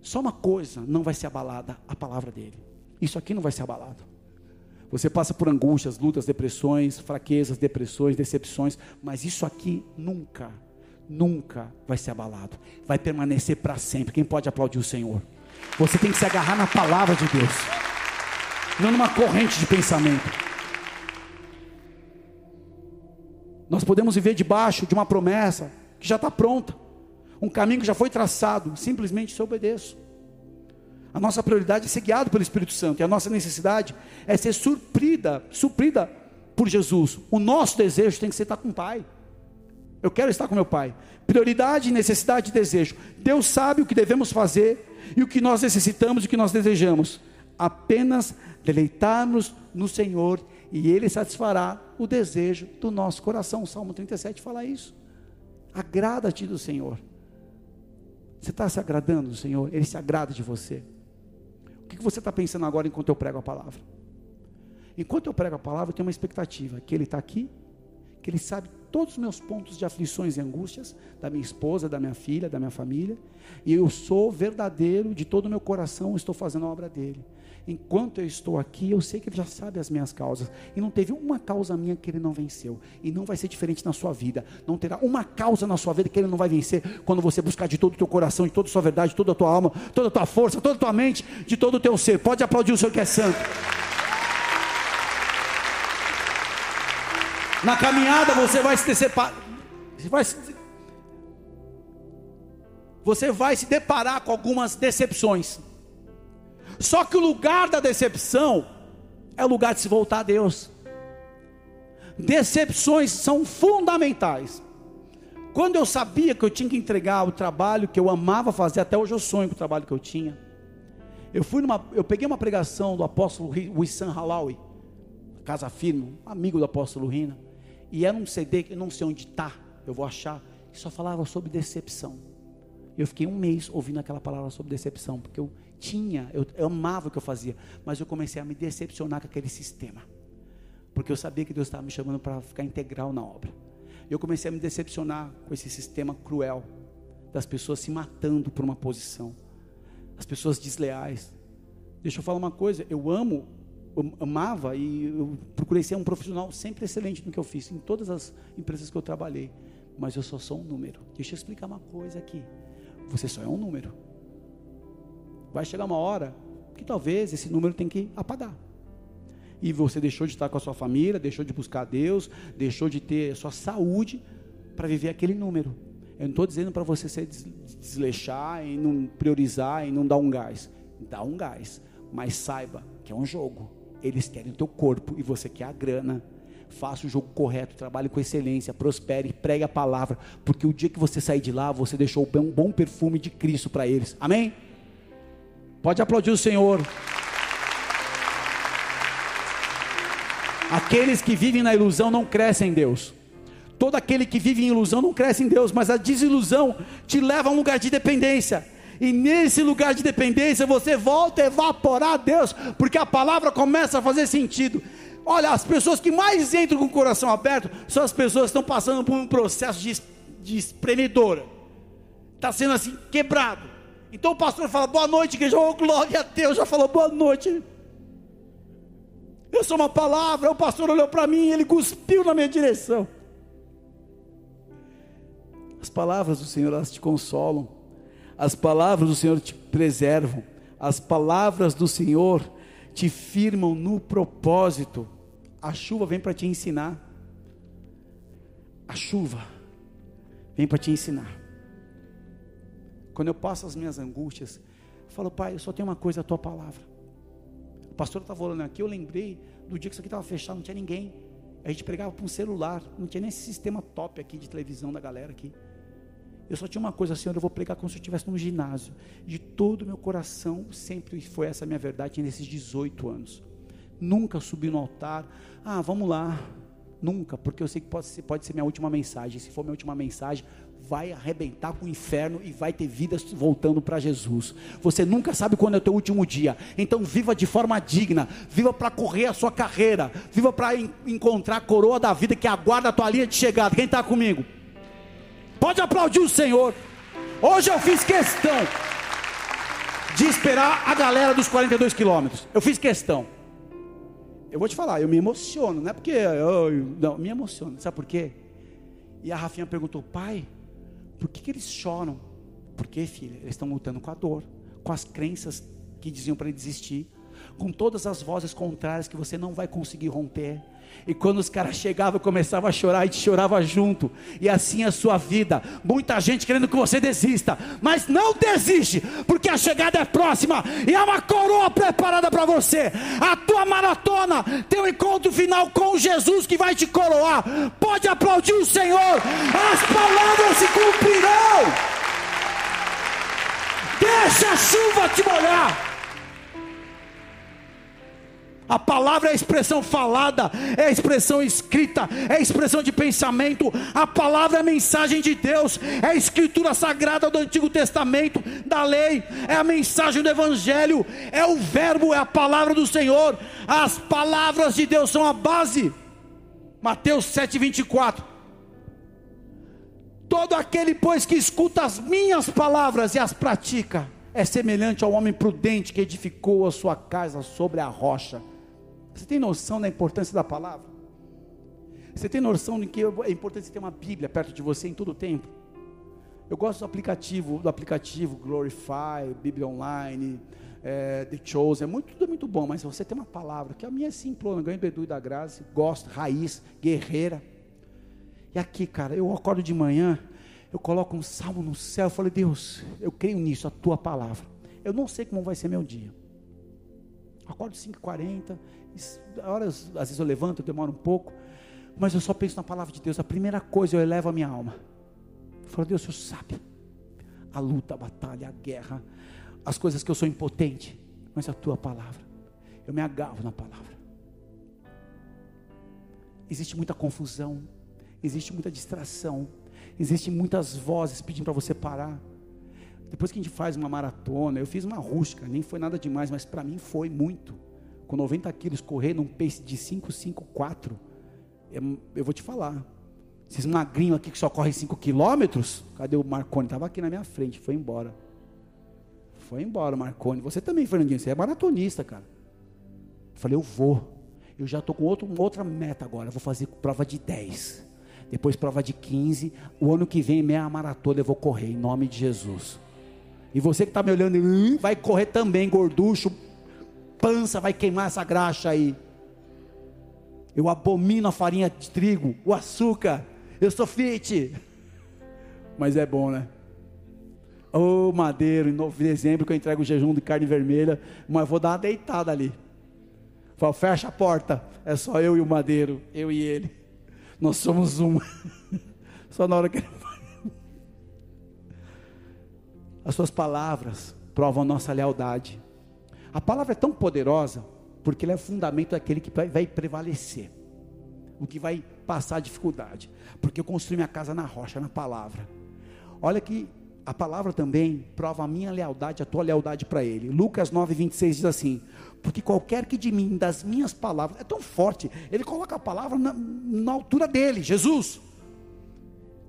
[SPEAKER 2] só uma coisa não vai ser abalada: a palavra dele. Isso aqui não vai ser abalado. Você passa por angústias, lutas, depressões, fraquezas, depressões, decepções, mas isso aqui nunca nunca vai ser abalado, vai permanecer para sempre. Quem pode aplaudir o Senhor? Você tem que se agarrar na palavra de Deus, não numa corrente de pensamento. Nós podemos viver debaixo de uma promessa que já está pronta, um caminho que já foi traçado, simplesmente se obedeço. A nossa prioridade é ser guiado pelo Espírito Santo, e a nossa necessidade é ser surprida, suprida por Jesus. O nosso desejo tem que ser estar com o Pai. Eu quero estar com meu pai. Prioridade, necessidade e desejo. Deus sabe o que devemos fazer e o que nós necessitamos e o que nós desejamos. Apenas deleitarmos no Senhor e Ele satisfará o desejo do nosso coração. O Salmo 37 fala isso. Agrada-te do Senhor. Você está se agradando do Senhor? Ele se agrada de você. O que você está pensando agora enquanto eu prego a palavra? Enquanto eu prego a palavra, eu tenho uma expectativa: que Ele está aqui, que Ele sabe todos os meus pontos de aflições e angústias, da minha esposa, da minha filha, da minha família, e eu sou verdadeiro, de todo o meu coração estou fazendo a obra dele. Enquanto eu estou aqui, eu sei que ele já sabe as minhas causas, e não teve uma causa minha que ele não venceu, e não vai ser diferente na sua vida, não terá uma causa na sua vida que ele não vai vencer, quando você buscar de todo o teu coração, de toda a sua verdade, de toda a tua alma, toda a tua força, toda a tua mente, de todo o teu ser. Pode aplaudir o Senhor que é santo. Na caminhada você vai se vai se, você vai se deparar com algumas decepções. Só que o lugar da decepção é o lugar de se voltar a Deus. Decepções são fundamentais. Quando eu sabia que eu tinha que entregar o trabalho que eu amava fazer, até hoje eu sonho com o trabalho que eu tinha. Eu fui numa, eu peguei uma pregação do apóstolo Wissam Halawi, Casa Firme, amigo do apóstolo Rina. E era um CD que eu não sei onde está, eu vou achar, que só falava sobre decepção. Eu fiquei um mês ouvindo aquela palavra sobre decepção, porque eu tinha, eu, eu amava o que eu fazia, mas eu comecei a me decepcionar com aquele sistema, porque eu sabia que Deus estava me chamando para ficar integral na obra. Eu comecei a me decepcionar com esse sistema cruel, das pessoas se matando por uma posição, as pessoas desleais. Deixa eu falar uma coisa, eu amo amava e eu procurei ser um profissional sempre excelente no que eu fiz, em todas as empresas que eu trabalhei. Mas eu só sou um número. Deixa eu explicar uma coisa aqui. Você só é um número. Vai chegar uma hora que talvez esse número tem que apagar. E você deixou de estar com a sua família, deixou de buscar Deus, deixou de ter a sua saúde para viver aquele número. Eu não estou dizendo para você se desleixar e não priorizar e não dar um gás. Dá um gás, mas saiba que é um jogo. Eles querem o teu corpo e você quer a grana. Faça o jogo correto, trabalhe com excelência, prospere, pregue a palavra, porque o dia que você sair de lá, você deixou um bom perfume de Cristo para eles. Amém? Pode aplaudir o Senhor. Aqueles que vivem na ilusão não crescem em Deus. Todo aquele que vive em ilusão não cresce em Deus, mas a desilusão te leva a um lugar de dependência. E nesse lugar de dependência você volta a evaporar Deus, porque a palavra começa a fazer sentido. Olha, as pessoas que mais entram com o coração aberto são as pessoas que estão passando por um processo de, de espremedora. Está sendo assim, quebrado. Então o pastor fala, boa noite, igreja, oh, glória a Deus, já falou boa noite. Eu sou uma palavra, o pastor olhou para mim, ele cuspiu na minha direção. As palavras do Senhor, elas te consolam, as palavras do Senhor te preservam, as palavras do Senhor te firmam no propósito. A chuva vem para te ensinar. A chuva vem para te ensinar. Quando eu passo as minhas angústias, eu falo, pai, eu só tenho uma coisa, a tua palavra. O pastor estava falando aqui, eu lembrei do dia que isso aqui estava fechado, não tinha ninguém. A gente pregava para um celular, não tinha nem esse sistema top aqui de televisão da galera aqui. Eu só tinha uma coisa, Senhor, eu vou pregar como se eu estivesse num ginásio. De todo o meu coração, sempre foi essa a minha verdade nesses 18 anos. Nunca subi no altar, ah, vamos lá. Nunca, porque eu sei que pode ser, pode ser minha última mensagem. Se for minha última mensagem, vai arrebentar com o inferno e vai ter vidas voltando para Jesus. Você nunca sabe quando é o teu último dia. Então viva de forma digna, viva para correr a sua carreira, viva para en encontrar a coroa da vida que aguarda a tua linha de chegada. Quem está comigo? Pode aplaudir o Senhor. Hoje eu fiz questão de esperar a galera dos 42 quilômetros. Eu fiz questão. Eu vou te falar, eu me emociono, não é porque eu, não, me emociono. Sabe por quê? E a Rafinha perguntou, pai, por que, que eles choram? Porque, filha, eles estão lutando com a dor, com as crenças que diziam para ele desistir, com todas as vozes contrárias que você não vai conseguir romper. E quando os caras chegavam, começava a chorar e chorava junto. E assim é a sua vida. Muita gente querendo que você desista, mas não desiste, porque a chegada é próxima e há uma coroa preparada para você. A tua maratona tem um encontro final com Jesus que vai te coroar. Pode aplaudir o Senhor. As palavras se cumprirão. Deixa a chuva te molhar. A palavra é a expressão falada, é a expressão escrita, é a expressão de pensamento. A palavra é a mensagem de Deus, é a escritura sagrada do Antigo Testamento, da lei, é a mensagem do Evangelho, é o Verbo, é a palavra do Senhor. As palavras de Deus são a base. Mateus 7,24. Todo aquele, pois, que escuta as minhas palavras e as pratica, é semelhante ao homem prudente que edificou a sua casa sobre a rocha. Você tem noção da importância da palavra? Você tem noção de que é importante ter uma Bíblia perto de você em todo o tempo? Eu gosto do aplicativo, do aplicativo Glorify, Bíblia Online, é, The Chosen, é muito, tudo é muito bom, mas você tem uma palavra, que a minha é simplona, ganho do Edu e da Graça, gosto, raiz, guerreira. E aqui, cara, eu acordo de manhã, eu coloco um salmo no céu, eu falo, Deus, eu creio nisso, a tua palavra. Eu não sei como vai ser meu dia. Acordo 5h40, horas, às vezes eu levanto, eu demoro um pouco, mas eu só penso na palavra de Deus. A primeira coisa eu elevo a minha alma. Eu falo, Deus, o Senhor sabe a luta, a batalha, a guerra, as coisas que eu sou impotente, mas a tua palavra. Eu me agarro na palavra. Existe muita confusão, existe muita distração, existe muitas vozes pedindo para você parar. Depois que a gente faz uma maratona, eu fiz uma rústica, nem foi nada demais, mas para mim foi muito com 90 quilos, correr num pace de 5, 5, 4, eu, eu vou te falar. Esses magrinhos aqui que só correm 5 quilômetros, cadê o Marconi? Estava aqui na minha frente, foi embora. Foi embora, Marconi. Você também, Fernandinho, você é maratonista, cara. Eu falei, eu vou. Eu já estou com outro, outra meta agora. Eu vou fazer prova de 10. Depois prova de 15. O ano que vem, meia maratona, eu vou correr, em nome de Jesus. E você que está me olhando, hum, vai correr também, gorducho, pança, vai queimar essa graxa aí. Eu abomino a farinha de trigo, o açúcar. Eu sou fit. Mas é bom, né? Ô oh, madeiro, em dezembro que eu entrego o jejum de carne vermelha, mas vou dar uma deitada ali. Fala, fecha a porta. É só eu e o madeiro, eu e ele. Nós somos um. (laughs) só na hora que ele As suas palavras provam a nossa lealdade. A palavra é tão poderosa porque ela é o fundamento daquele que vai prevalecer, o que vai passar a dificuldade, porque eu construí minha casa na rocha, na palavra. Olha que a palavra também prova a minha lealdade, a tua lealdade para Ele. Lucas 9, 26 diz assim: Porque qualquer que de mim, das minhas palavras, é tão forte, ele coloca a palavra na, na altura dele, Jesus.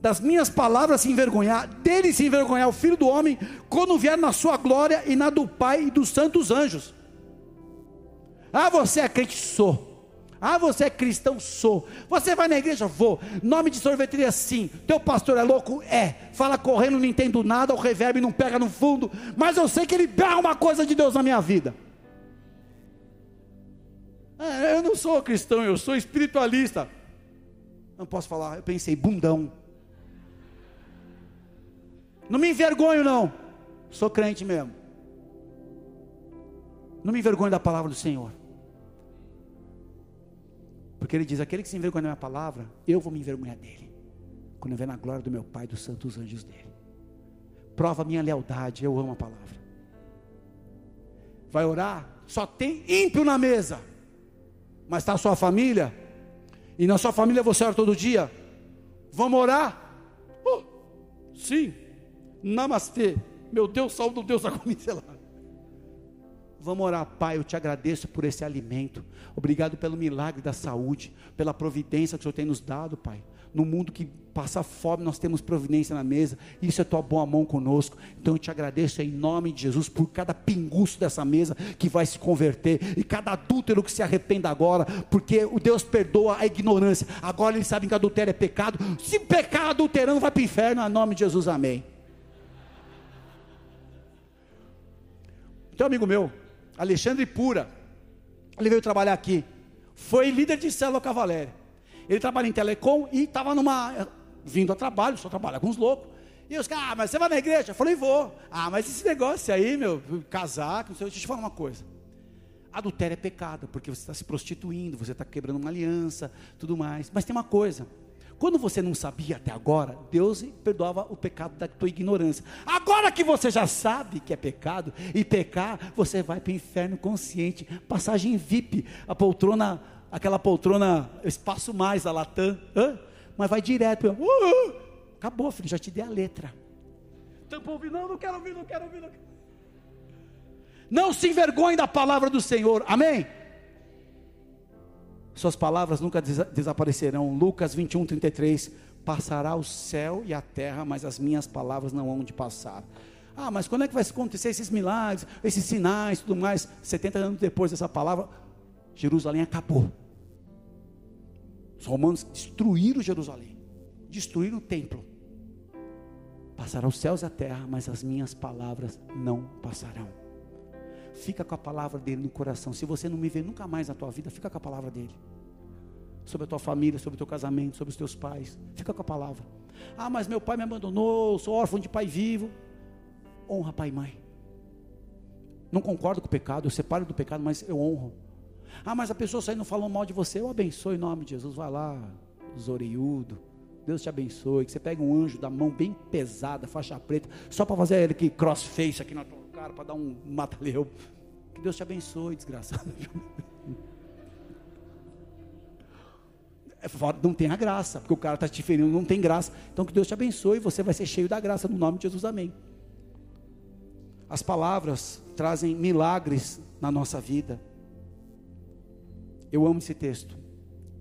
[SPEAKER 2] Das minhas palavras se envergonhar, dele se envergonhar, o filho do homem, quando vier na sua glória e na do Pai e dos santos anjos. Ah, você é crente? Sou. Ah, você é cristão? Sou. Você vai na igreja? Vou. Nome de sorveteria? Sim. Teu pastor é louco? É. Fala correndo, não entendo nada, o reverb não pega no fundo, mas eu sei que ele dá uma coisa de Deus na minha vida. É, eu não sou cristão, eu sou espiritualista. Não posso falar, eu pensei, bundão. Não me envergonho, não. Sou crente mesmo. Não me envergonho da palavra do Senhor. Porque ele diz: aquele que se envergonha da minha palavra, eu vou me envergonhar dele. Quando eu ver na glória do meu Pai, dos santos anjos dele. Prova minha lealdade, eu amo a palavra. Vai orar? Só tem ímpio na mesa. Mas está a sua família? E na sua família você ora todo dia? Vamos orar? Oh, sim. Namastê. Meu Deus, salve o Deus da comida. Vamos orar, Pai. Eu te agradeço por esse alimento. Obrigado pelo milagre da saúde, pela providência que o Senhor tem nos dado, Pai. No mundo que passa fome, nós temos providência na mesa. Isso é tua boa mão conosco. Então eu te agradeço em nome de Jesus por cada pinguço dessa mesa que vai se converter e cada adúltero que se arrependa agora, porque o Deus perdoa a ignorância. Agora eles sabem que adultério é pecado. Se pecar adulterando, vai para o inferno. Em nome de Jesus, amém. Então, amigo meu, Alexandre Pura, ele veio trabalhar aqui. Foi líder de célula Cavaléria. Ele trabalha em telecom e estava numa. vindo a trabalho, só trabalha com os loucos. E os caras, ah, mas você vai na igreja? Eu falei, vou. Ah, mas esse negócio aí, meu, casar, não sei, deixa eu te falar uma coisa. Adultério é pecado, porque você está se prostituindo, você está quebrando uma aliança, tudo mais. Mas tem uma coisa: quando você não sabia até agora, Deus perdoava o pecado da tua ignorância. Agora que você já sabe que é pecado e pecar, você vai para o inferno consciente. Passagem VIP, a poltrona, aquela poltrona, espaço mais, a Latam, hã? mas vai direto. Uh, acabou, filho, já te dei a letra. Tampou ouvir, não, não quero ouvir, não quero ouvir. Não, quero. não se envergonhe da palavra do Senhor, amém? Suas palavras nunca desaparecerão. Lucas 21, 33. Passará o céu e a terra, mas as minhas palavras não hão de passar. Ah, mas quando é que vai acontecer esses milagres, esses sinais, tudo mais? 70 anos depois dessa palavra, Jerusalém acabou. Os romanos destruíram Jerusalém, destruíram o templo. Passará os céus e a terra, mas as minhas palavras não passarão. Fica com a palavra dele no coração. Se você não me vê nunca mais na tua vida, fica com a palavra dele. Sobre a tua família, sobre o teu casamento, sobre os teus pais. Fica com a palavra. Ah, mas meu pai me abandonou, sou órfão de pai vivo. Honra pai e mãe. Não concordo com o pecado, eu separo do pecado, mas eu honro. Ah, mas a pessoa saindo falando mal de você, eu abençoe em nome de Jesus. Vai lá, zoreiudo. Deus te abençoe. Que você pega um anjo da mão bem pesada, faixa preta, só para fazer ele que crossface aqui na tua cara para dar um mata-leão. Que Deus te abençoe, desgraçado. É não tem a graça, porque o cara está te ferindo, não tem graça. Então que Deus te abençoe, você vai ser cheio da graça no nome de Jesus, amém. As palavras trazem milagres na nossa vida. Eu amo esse texto.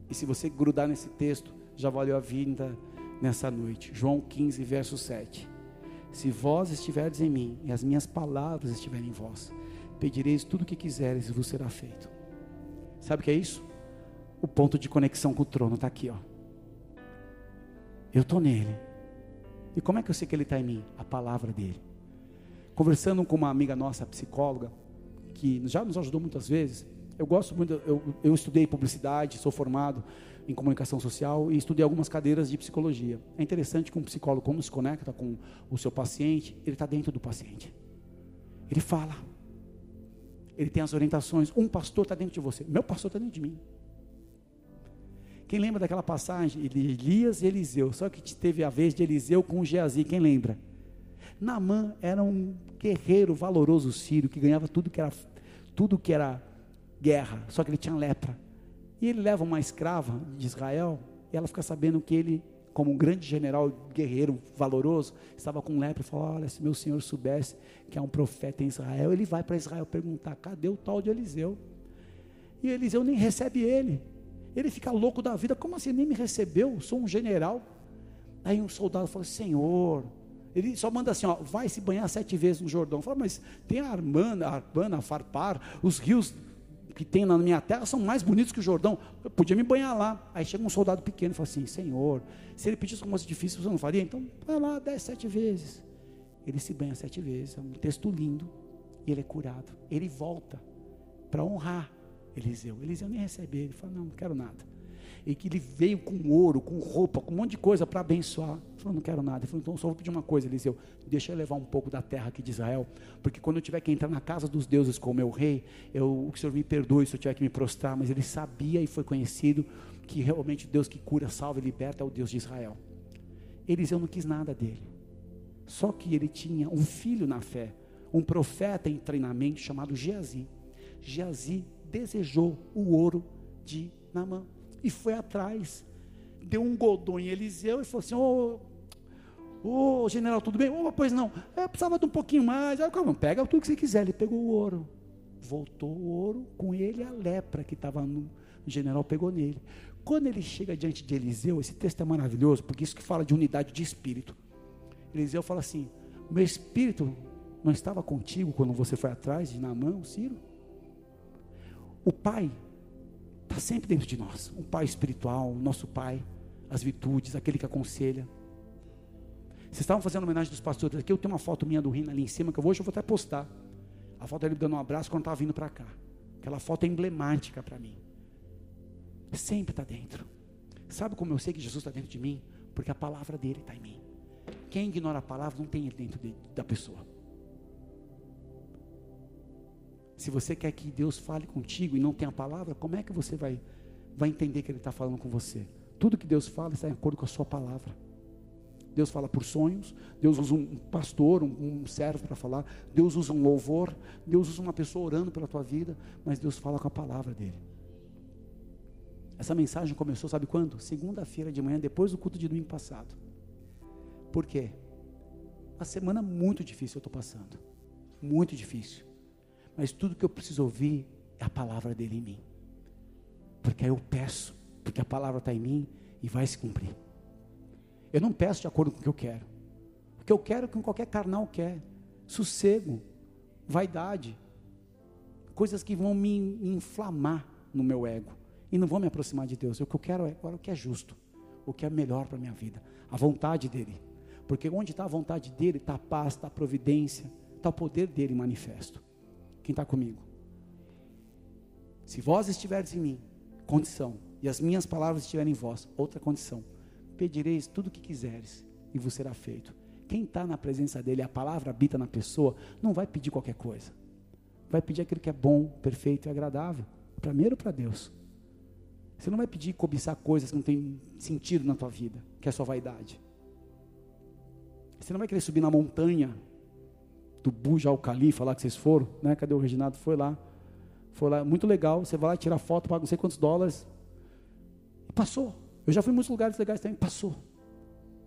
[SPEAKER 2] E se você grudar nesse texto, já valeu a vida nessa noite. João 15, verso 7. Se vós estiverdes em mim e as minhas palavras estiverem em vós, pedireis tudo o que quiseres e vos será feito. Sabe o que é isso? O ponto de conexão com o trono está aqui, ó. Eu estou nele. E como é que eu sei que ele está em mim? A palavra dele. Conversando com uma amiga nossa, psicóloga, que já nos ajudou muitas vezes. Eu gosto muito, eu, eu estudei publicidade, sou formado em comunicação social e estudei algumas cadeiras de psicologia. É interessante que um psicólogo, quando se conecta com o seu paciente, ele está dentro do paciente. Ele fala. Ele tem as orientações. Um pastor está dentro de você. Meu pastor está dentro de mim. Quem lembra daquela passagem de Elias e Eliseu? Só que teve a vez de Eliseu com Geazi. Quem lembra? Naamã era um guerreiro valoroso sírio que ganhava tudo que era tudo que era guerra, só que ele tinha lepra. E ele leva uma escrava de Israel e ela fica sabendo que ele, como um grande general guerreiro valoroso, estava com lepra e fala: Olha, se meu senhor soubesse que há um profeta em Israel, ele vai para Israel perguntar: cadê o tal de Eliseu? E Eliseu nem recebe ele. Ele fica louco da vida: como assim? Nem me recebeu? Sou um general. Aí um soldado fala: Senhor, ele só manda assim, ó, vai se banhar sete vezes no Jordão. Fala, mas tem a Armana, a Arbana, a Farpar, os rios que tem na minha terra são mais bonitos que o Jordão. Eu podia me banhar lá. Aí chega um soldado pequeno e fala assim: Senhor, se ele pedisse uma coisa difícil, você não faria? Então vai lá dez, sete vezes. Ele se banha sete vezes. É um texto lindo. E ele é curado. Ele volta para honrar Eliseu. Eliseu nem recebe ele. Fala: Não, não quero nada e que ele veio com ouro, com roupa, com um monte de coisa para abençoar. Ele falou, não quero nada. Ele falou, então só vou pedir uma coisa, Eliseu, deixa eu levar um pouco da terra aqui de Israel, porque quando eu tiver que entrar na casa dos deuses como meu rei, eu, o Senhor me perdoe se eu tiver que me prostrar, mas ele sabia e foi conhecido que realmente Deus que cura, salva e liberta é o Deus de Israel. Eliseu não quis nada dele, só que ele tinha um filho na fé, um profeta em treinamento chamado Geazi. Geazi desejou o ouro de Naamã e foi atrás. Deu um godô em Eliseu e falou assim: Ô, oh, oh, general, tudo bem? Oh, pois não, eu precisava de um pouquinho mais. Aí, calma, pega tudo que você quiser. Ele pegou o ouro. Voltou o ouro com ele a lepra que estava no. O general pegou nele. Quando ele chega diante de Eliseu, esse texto é maravilhoso, porque isso que fala de unidade de espírito. Eliseu fala assim: Meu espírito não estava contigo quando você foi atrás de Naamã, o Ciro? O pai está sempre dentro de nós. Um pai espiritual, o nosso pai, as virtudes, aquele que aconselha. Vocês estavam fazendo homenagem dos pastores aqui. Eu tenho uma foto minha do Rino ali em cima que eu hoje eu vou até postar. A foto dele dando um abraço quando estava vindo para cá. Aquela foto é emblemática para mim. Sempre está dentro. Sabe como eu sei que Jesus está dentro de mim? Porque a palavra dele está em mim. Quem ignora a palavra não tem ele dentro de, da pessoa. Se você quer que Deus fale contigo e não tem a palavra, como é que você vai, vai entender que Ele está falando com você? Tudo que Deus fala está em acordo com a sua palavra. Deus fala por sonhos, Deus usa um pastor, um, um servo para falar, Deus usa um louvor, Deus usa uma pessoa orando pela tua vida, mas Deus fala com a palavra dele. Essa mensagem começou, sabe quando? Segunda-feira de manhã, depois do culto de domingo passado. Por quê? Uma semana muito difícil eu estou passando. Muito difícil. Mas tudo que eu preciso ouvir é a palavra dele em mim. Porque aí eu peço, porque a palavra está em mim e vai se cumprir. Eu não peço de acordo com o que eu quero. O que eu quero é o que qualquer carnal quer: sossego, vaidade, coisas que vão me inflamar no meu ego e não vão me aproximar de Deus. O que eu quero é agora o que é justo, o que é melhor para a minha vida, a vontade dele. Porque onde está a vontade dele, está a paz, está a providência, está o poder dele manifesto. Quem está comigo? Se vós estiveres em mim, condição, e as minhas palavras estiverem em vós, outra condição, pedireis tudo o que quiseres e vos será feito. Quem está na presença dele, a palavra habita na pessoa, não vai pedir qualquer coisa. Vai pedir aquilo que é bom, perfeito e agradável. Primeiro para Deus. Você não vai pedir cobiçar coisas que não tem sentido na tua vida, que é sua vaidade. Você não vai querer subir na montanha do Buja ao Califa lá que vocês foram, né? Cadê o Reginaldo? Foi lá. Foi lá, muito legal. Você vai lá tirar foto, paga não sei quantos dólares. Passou. Eu já fui em muitos lugares legais também, passou.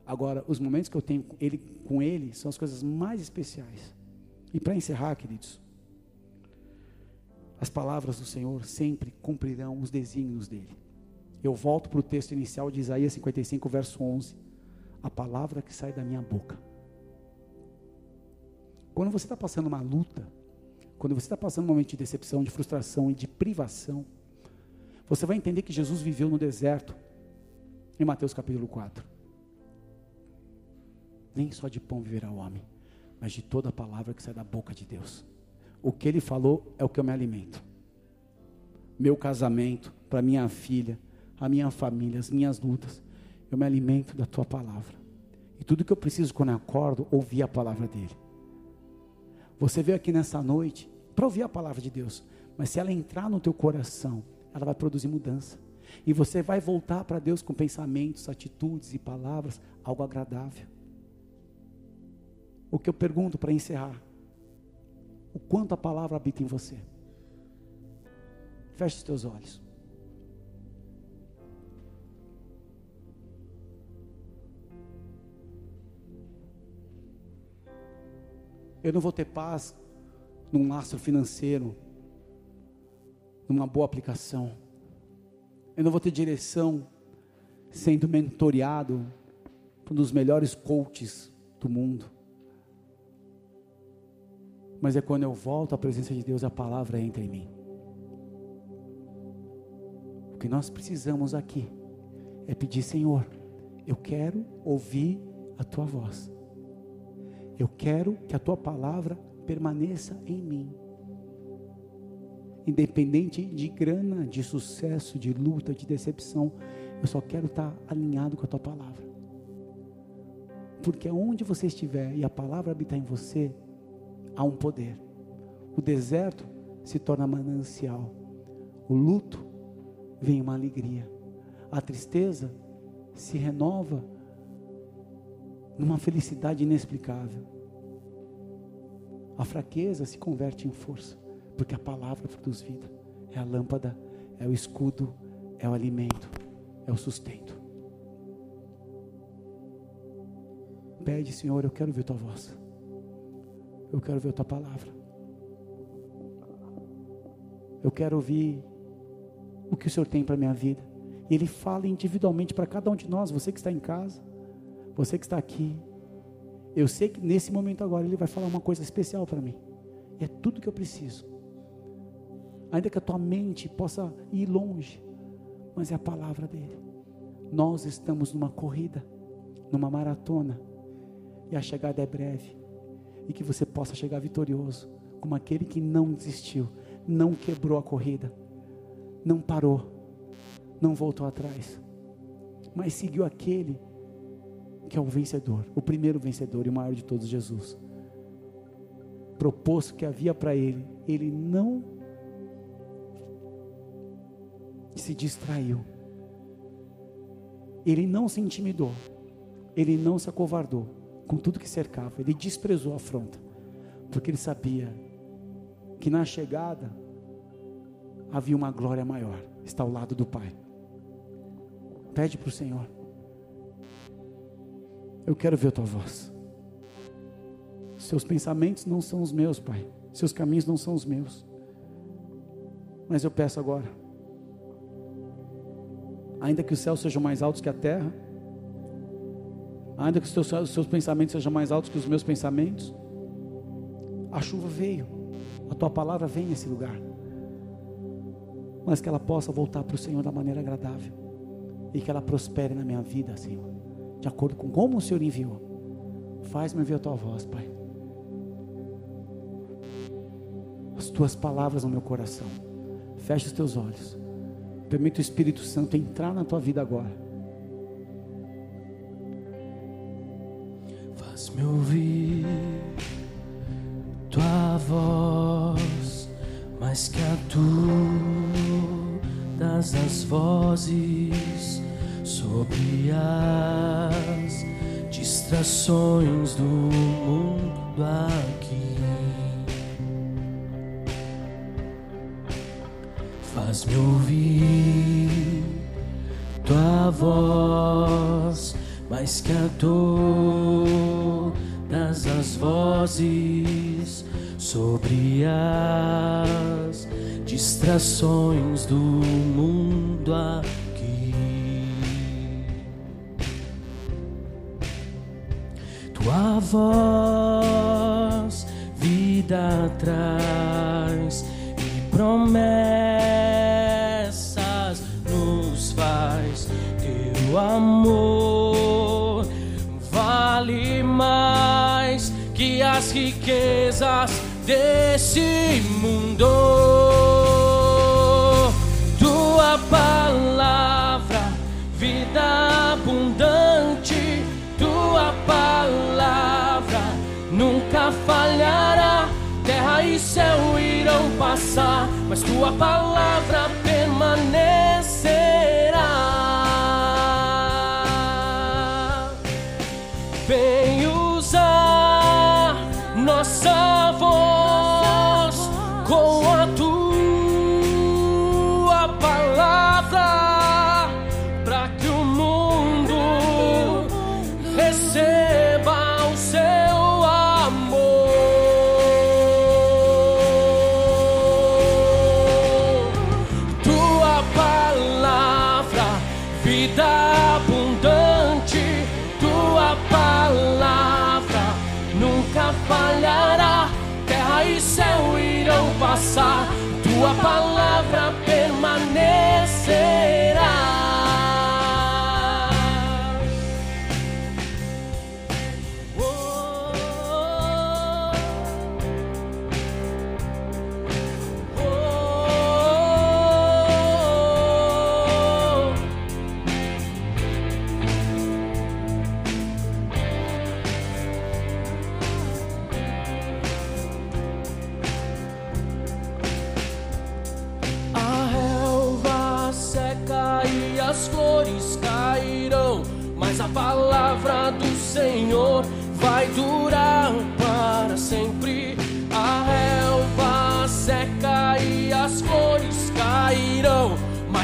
[SPEAKER 2] Agora, os momentos que eu tenho ele, com ele são as coisas mais especiais. E para encerrar, queridos, as palavras do Senhor sempre cumprirão os desígnios dele. Eu volto para o texto inicial de Isaías 55, verso 11. A palavra que sai da minha boca quando você está passando uma luta, quando você está passando um momento de decepção, de frustração e de privação, Você vai entender que Jesus viveu no deserto, em Mateus capítulo 4. Nem só de pão viverá o homem, mas de toda a palavra que sai da boca de Deus. O que ele falou é o que eu me alimento. Meu casamento, para minha filha, a minha família, as minhas lutas, eu me alimento da tua palavra. E tudo que eu preciso quando eu acordo, ouvir a palavra dele. Você veio aqui nessa noite para ouvir a palavra de Deus, mas se ela entrar no teu coração, ela vai produzir mudança. E você vai voltar para Deus com pensamentos, atitudes e palavras, algo agradável. O que eu pergunto para encerrar: o quanto a palavra habita em você? Feche os teus olhos. Eu não vou ter paz num lastro financeiro, numa boa aplicação. Eu não vou ter direção sendo mentoreado por um dos melhores coaches do mundo. Mas é quando eu volto à presença de Deus, a palavra entra em mim. O que nós precisamos aqui é pedir, Senhor, eu quero ouvir a tua voz. Eu quero que a tua palavra permaneça em mim. Independente de grana, de sucesso, de luta, de decepção, eu só quero estar alinhado com a tua palavra. Porque onde você estiver e a palavra habitar em você, há um poder. O deserto se torna manancial. O luto vem uma alegria. A tristeza se renova numa felicidade inexplicável. A fraqueza se converte em força, porque a palavra produz vida. É a lâmpada, é o escudo, é o alimento, é o sustento. Pede, Senhor, eu quero ver tua voz. Eu quero ver tua palavra. Eu quero ouvir o que o Senhor tem para minha vida. E Ele fala individualmente para cada um de nós, você que está em casa, você que está aqui. Eu sei que nesse momento agora Ele vai falar uma coisa especial para mim. É tudo que eu preciso. Ainda que a tua mente possa ir longe, mas é a palavra dele. Nós estamos numa corrida, numa maratona, e a chegada é breve. E que você possa chegar vitorioso, como aquele que não desistiu, não quebrou a corrida não parou, não voltou atrás, mas seguiu aquele que é o vencedor, o primeiro vencedor e o maior de todos, Jesus. Proposto que havia para ele, ele não se distraiu, ele não se intimidou, ele não se acovardou com tudo que cercava, ele desprezou a afronta, porque ele sabia que na chegada havia uma glória maior. Está ao lado do Pai. Pede para o Senhor. Eu quero ver a tua voz. Seus pensamentos não são os meus, Pai. Seus caminhos não são os meus. Mas eu peço agora. Ainda que os céus sejam mais altos que a terra, ainda que os seus, os seus pensamentos sejam mais altos que os meus pensamentos, a chuva veio, a tua palavra vem nesse lugar mas que ela possa voltar para o Senhor da maneira agradável e que ela prospere na minha vida, Senhor, de acordo com como o Senhor enviou. Faz-me ouvir a tua voz, Pai. As tuas palavras no meu coração. Feche os teus olhos. Permita o Espírito Santo entrar na tua vida agora.
[SPEAKER 3] Faz-me ouvir tua voz mais que a todas as vozes sobre as distrações do mundo aqui. Faz-me ouvir tua voz mais que a todas as vozes sobre as distrações do mundo aqui. Tua voz vida traz e promessas nos faz. Teu amor vale mais que as riquezas desse mundo. Tua palavra falhará. Terra e céu irão passar, mas tua palavra permanecerá.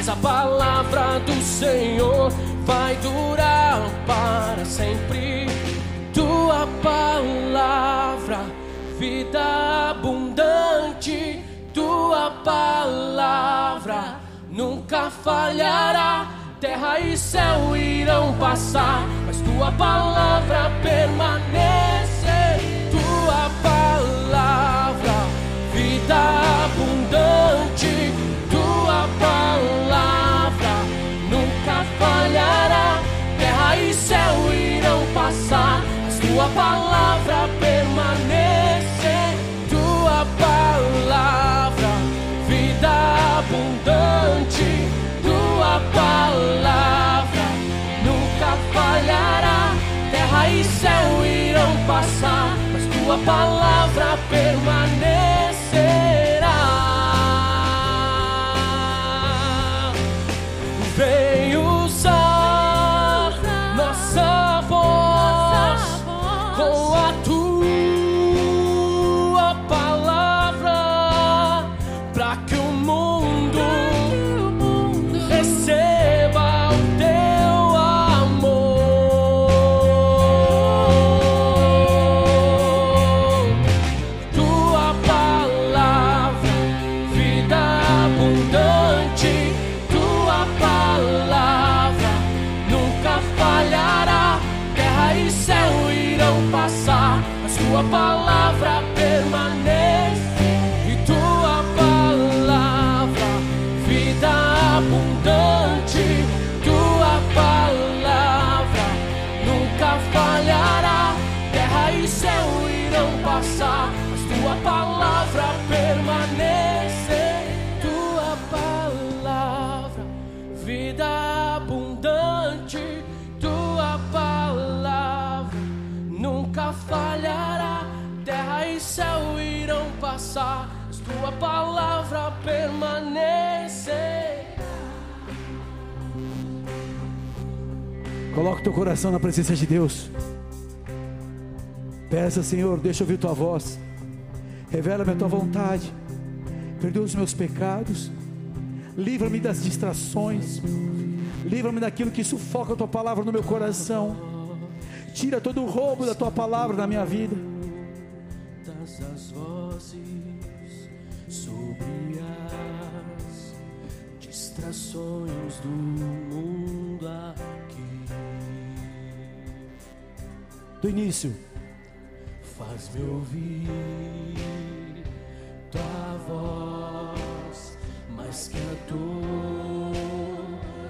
[SPEAKER 3] Mas a palavra do Senhor vai durar para sempre. Tua palavra, vida abundante, tua palavra nunca falhará. Terra e céu irão passar, mas tua palavra permanece. Tua palavra, vida abundante, passar, mas tua palavra permanece. Tua palavra, vida abundante, tua palavra nunca falhará. Terra e céu irão passar, mas tua palavra permanecerá. Vem
[SPEAKER 2] Coloca teu coração na presença de Deus. Peça, Senhor, deixa eu ouvir tua voz. Revela-me a tua vontade. Perdoa os meus pecados. Livra-me das distrações. Livra-me daquilo que sufoca a tua palavra no meu coração. Tira todo o roubo da tua palavra na minha vida.
[SPEAKER 3] das as vozes sobre as distrações do mundo
[SPEAKER 2] Do início.
[SPEAKER 3] Faz-me ouvir tua voz, mais que a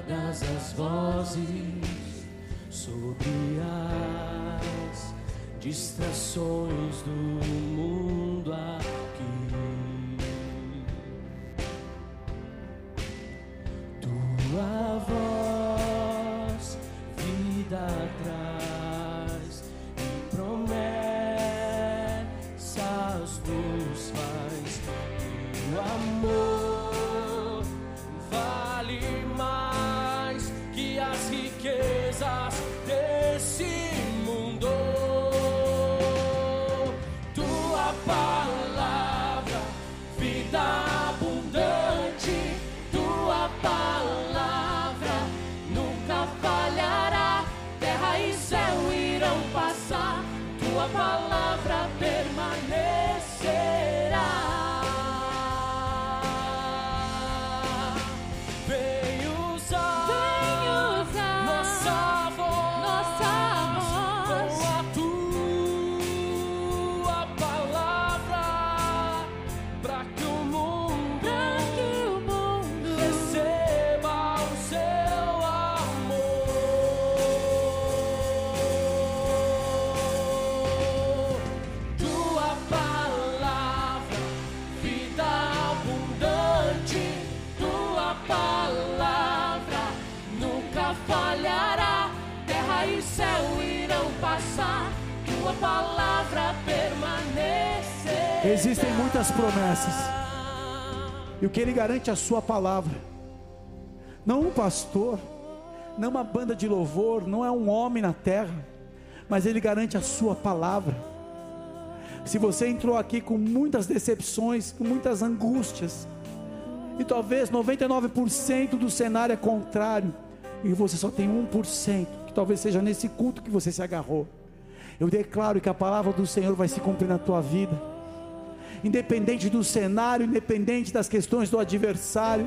[SPEAKER 3] todas as vozes sobre as distrações do mundo aqui. Tua voz, vida
[SPEAKER 2] Muitas promessas. E o que ele garante é a sua palavra. Não um pastor, não uma banda de louvor, não é um homem na terra, mas ele garante a sua palavra. Se você entrou aqui com muitas decepções, com muitas angústias, e talvez 99% do cenário é contrário, e você só tem 1%, que talvez seja nesse culto que você se agarrou. Eu declaro que a palavra do Senhor vai se cumprir na tua vida independente do cenário, independente das questões do adversário,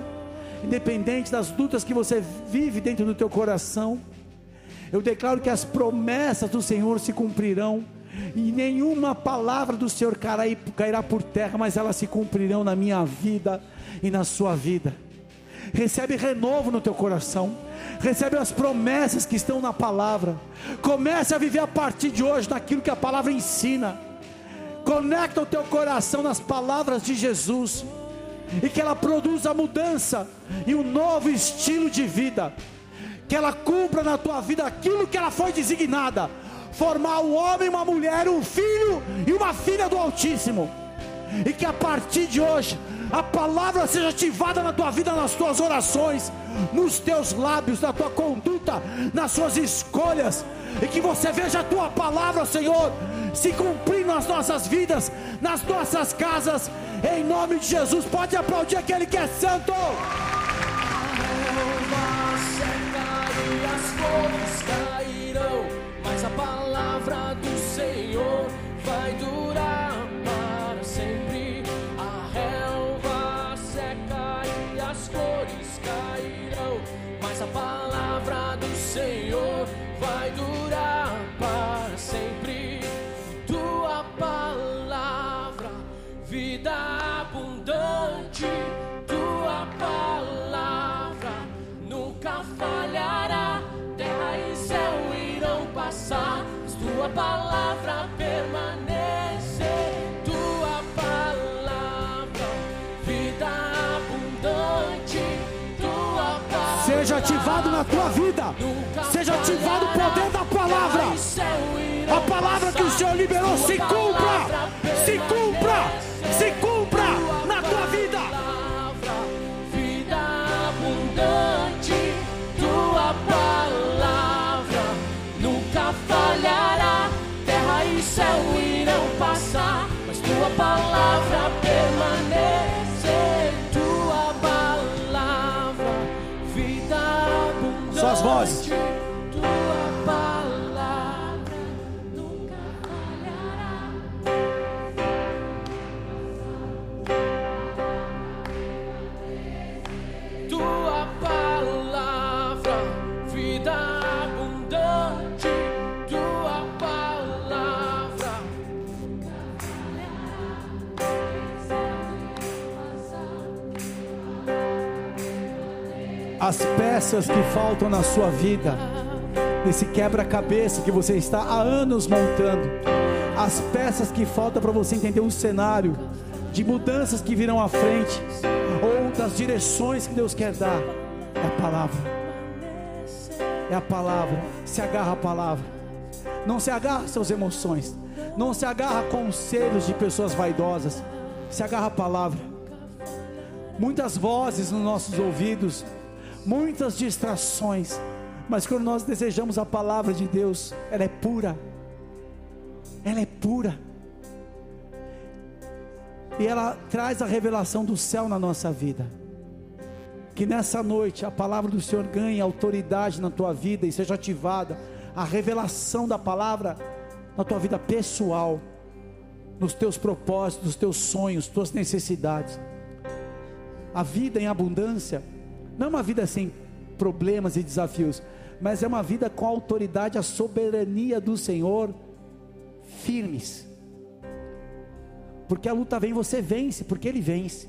[SPEAKER 2] independente das lutas que você vive dentro do teu coração. Eu declaro que as promessas do Senhor se cumprirão e nenhuma palavra do Senhor cairá- por terra, mas elas se cumprirão na minha vida e na sua vida. Recebe renovo no teu coração. Recebe as promessas que estão na palavra. Comece a viver a partir de hoje naquilo que a palavra ensina. Conecta o teu coração nas palavras de Jesus e que ela produza mudança e um novo estilo de vida. Que ela cumpra na tua vida aquilo que ela foi designada: formar um homem, uma mulher, um filho e uma filha do Altíssimo. E que a partir de hoje a palavra seja ativada na tua vida, nas tuas orações, nos teus lábios, na tua conduta, nas suas escolhas. E que você veja a tua palavra, Senhor, se cumprir nas nossas vidas, nas nossas casas, em nome de Jesus. Pode aplaudir aquele que é santo.
[SPEAKER 3] Falhará. Terra e céu irão passar, mas tua palavra permanece. Tua palavra, vida abundante, tua palavra.
[SPEAKER 2] Seja ativado na tua vida, seja ativado o poder da palavra. A palavra que o Senhor liberou se cumpra, se cumpra, se cumpra
[SPEAKER 3] abundante.
[SPEAKER 2] Peças que faltam na sua vida, nesse quebra-cabeça que você está há anos montando, as peças que faltam para você entender o cenário de mudanças que virão à frente, ou das direções que Deus quer dar, é a palavra. É a palavra. Se agarra à palavra. Não se agarra às suas emoções. Não se agarra a conselhos de pessoas vaidosas. Se agarra à palavra. Muitas vozes nos nossos ouvidos, muitas distrações. Mas quando nós desejamos a palavra de Deus, ela é pura. Ela é pura. E ela traz a revelação do céu na nossa vida. Que nessa noite a palavra do Senhor ganhe autoridade na tua vida e seja ativada a revelação da palavra na tua vida pessoal, nos teus propósitos, nos teus sonhos, tuas necessidades. A vida em abundância não é uma vida sem problemas e desafios, mas é uma vida com a autoridade, a soberania do Senhor firmes. Porque a luta vem, você vence, porque Ele vence.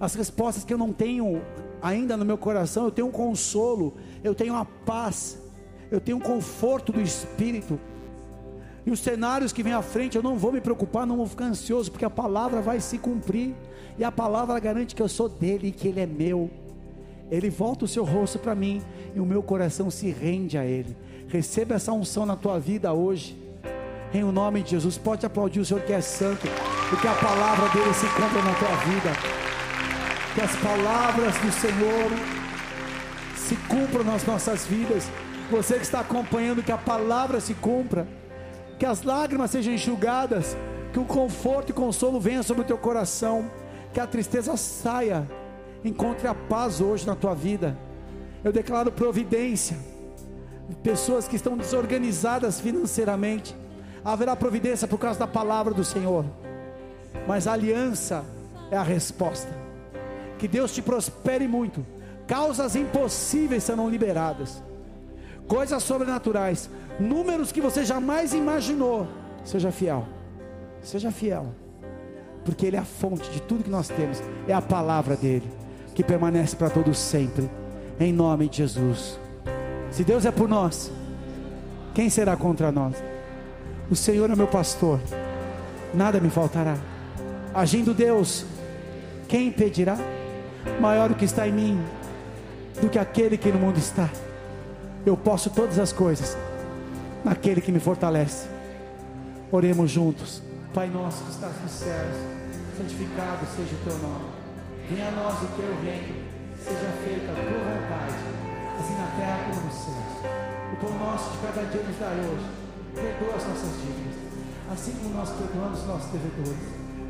[SPEAKER 2] As respostas que eu não tenho ainda no meu coração, eu tenho um consolo, eu tenho a paz, eu tenho um conforto do Espírito. E os cenários que vêm à frente, eu não vou me preocupar, não vou ficar ansioso, porque a palavra vai se cumprir. E a palavra garante que eu sou dele e que ele é meu. Ele volta o seu rosto para mim e o meu coração se rende a ele. Receba essa unção na tua vida hoje. Em o nome de Jesus, pode aplaudir o Senhor que é santo, porque a palavra dele se cumpre na tua vida. Que as palavras do Senhor se cumpram nas nossas vidas. Você que está acompanhando, que a palavra se cumpra, que as lágrimas sejam enxugadas, que o conforto e consolo venha sobre o teu coração, que a tristeza saia, encontre a paz hoje na tua vida. Eu declaro providência. Pessoas que estão desorganizadas financeiramente, haverá providência por causa da palavra do Senhor. Mas a aliança é a resposta. Que Deus te prospere muito. Causas impossíveis serão liberadas. Coisas sobrenaturais, números que você jamais imaginou. Seja fiel. Seja fiel. Porque ele é a fonte de tudo que nós temos, é a palavra dele, que permanece para todos sempre. Em nome de Jesus. Se Deus é por nós, quem será contra nós? O Senhor é meu pastor, nada me faltará. Agindo Deus, quem impedirá? Maior o que está em mim do que aquele que no mundo está. Eu posso todas as coisas naquele que me fortalece. Oremos juntos. Pai nosso que estás nos céus, santificado seja o teu nome. Venha a nós o teu reino, seja feita a tua vontade, assim na terra como nos céus. O pão nosso de cada dia nos dá hoje. Perdoa as nossas dívidas, assim como nós perdoamos os nossos devedores.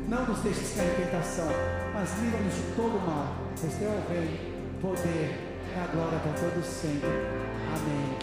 [SPEAKER 2] Não nos deixes cair em tentação, mas livra-nos de todo o mal. Pois teu reino, poder e a glória para todos sempre. Amém.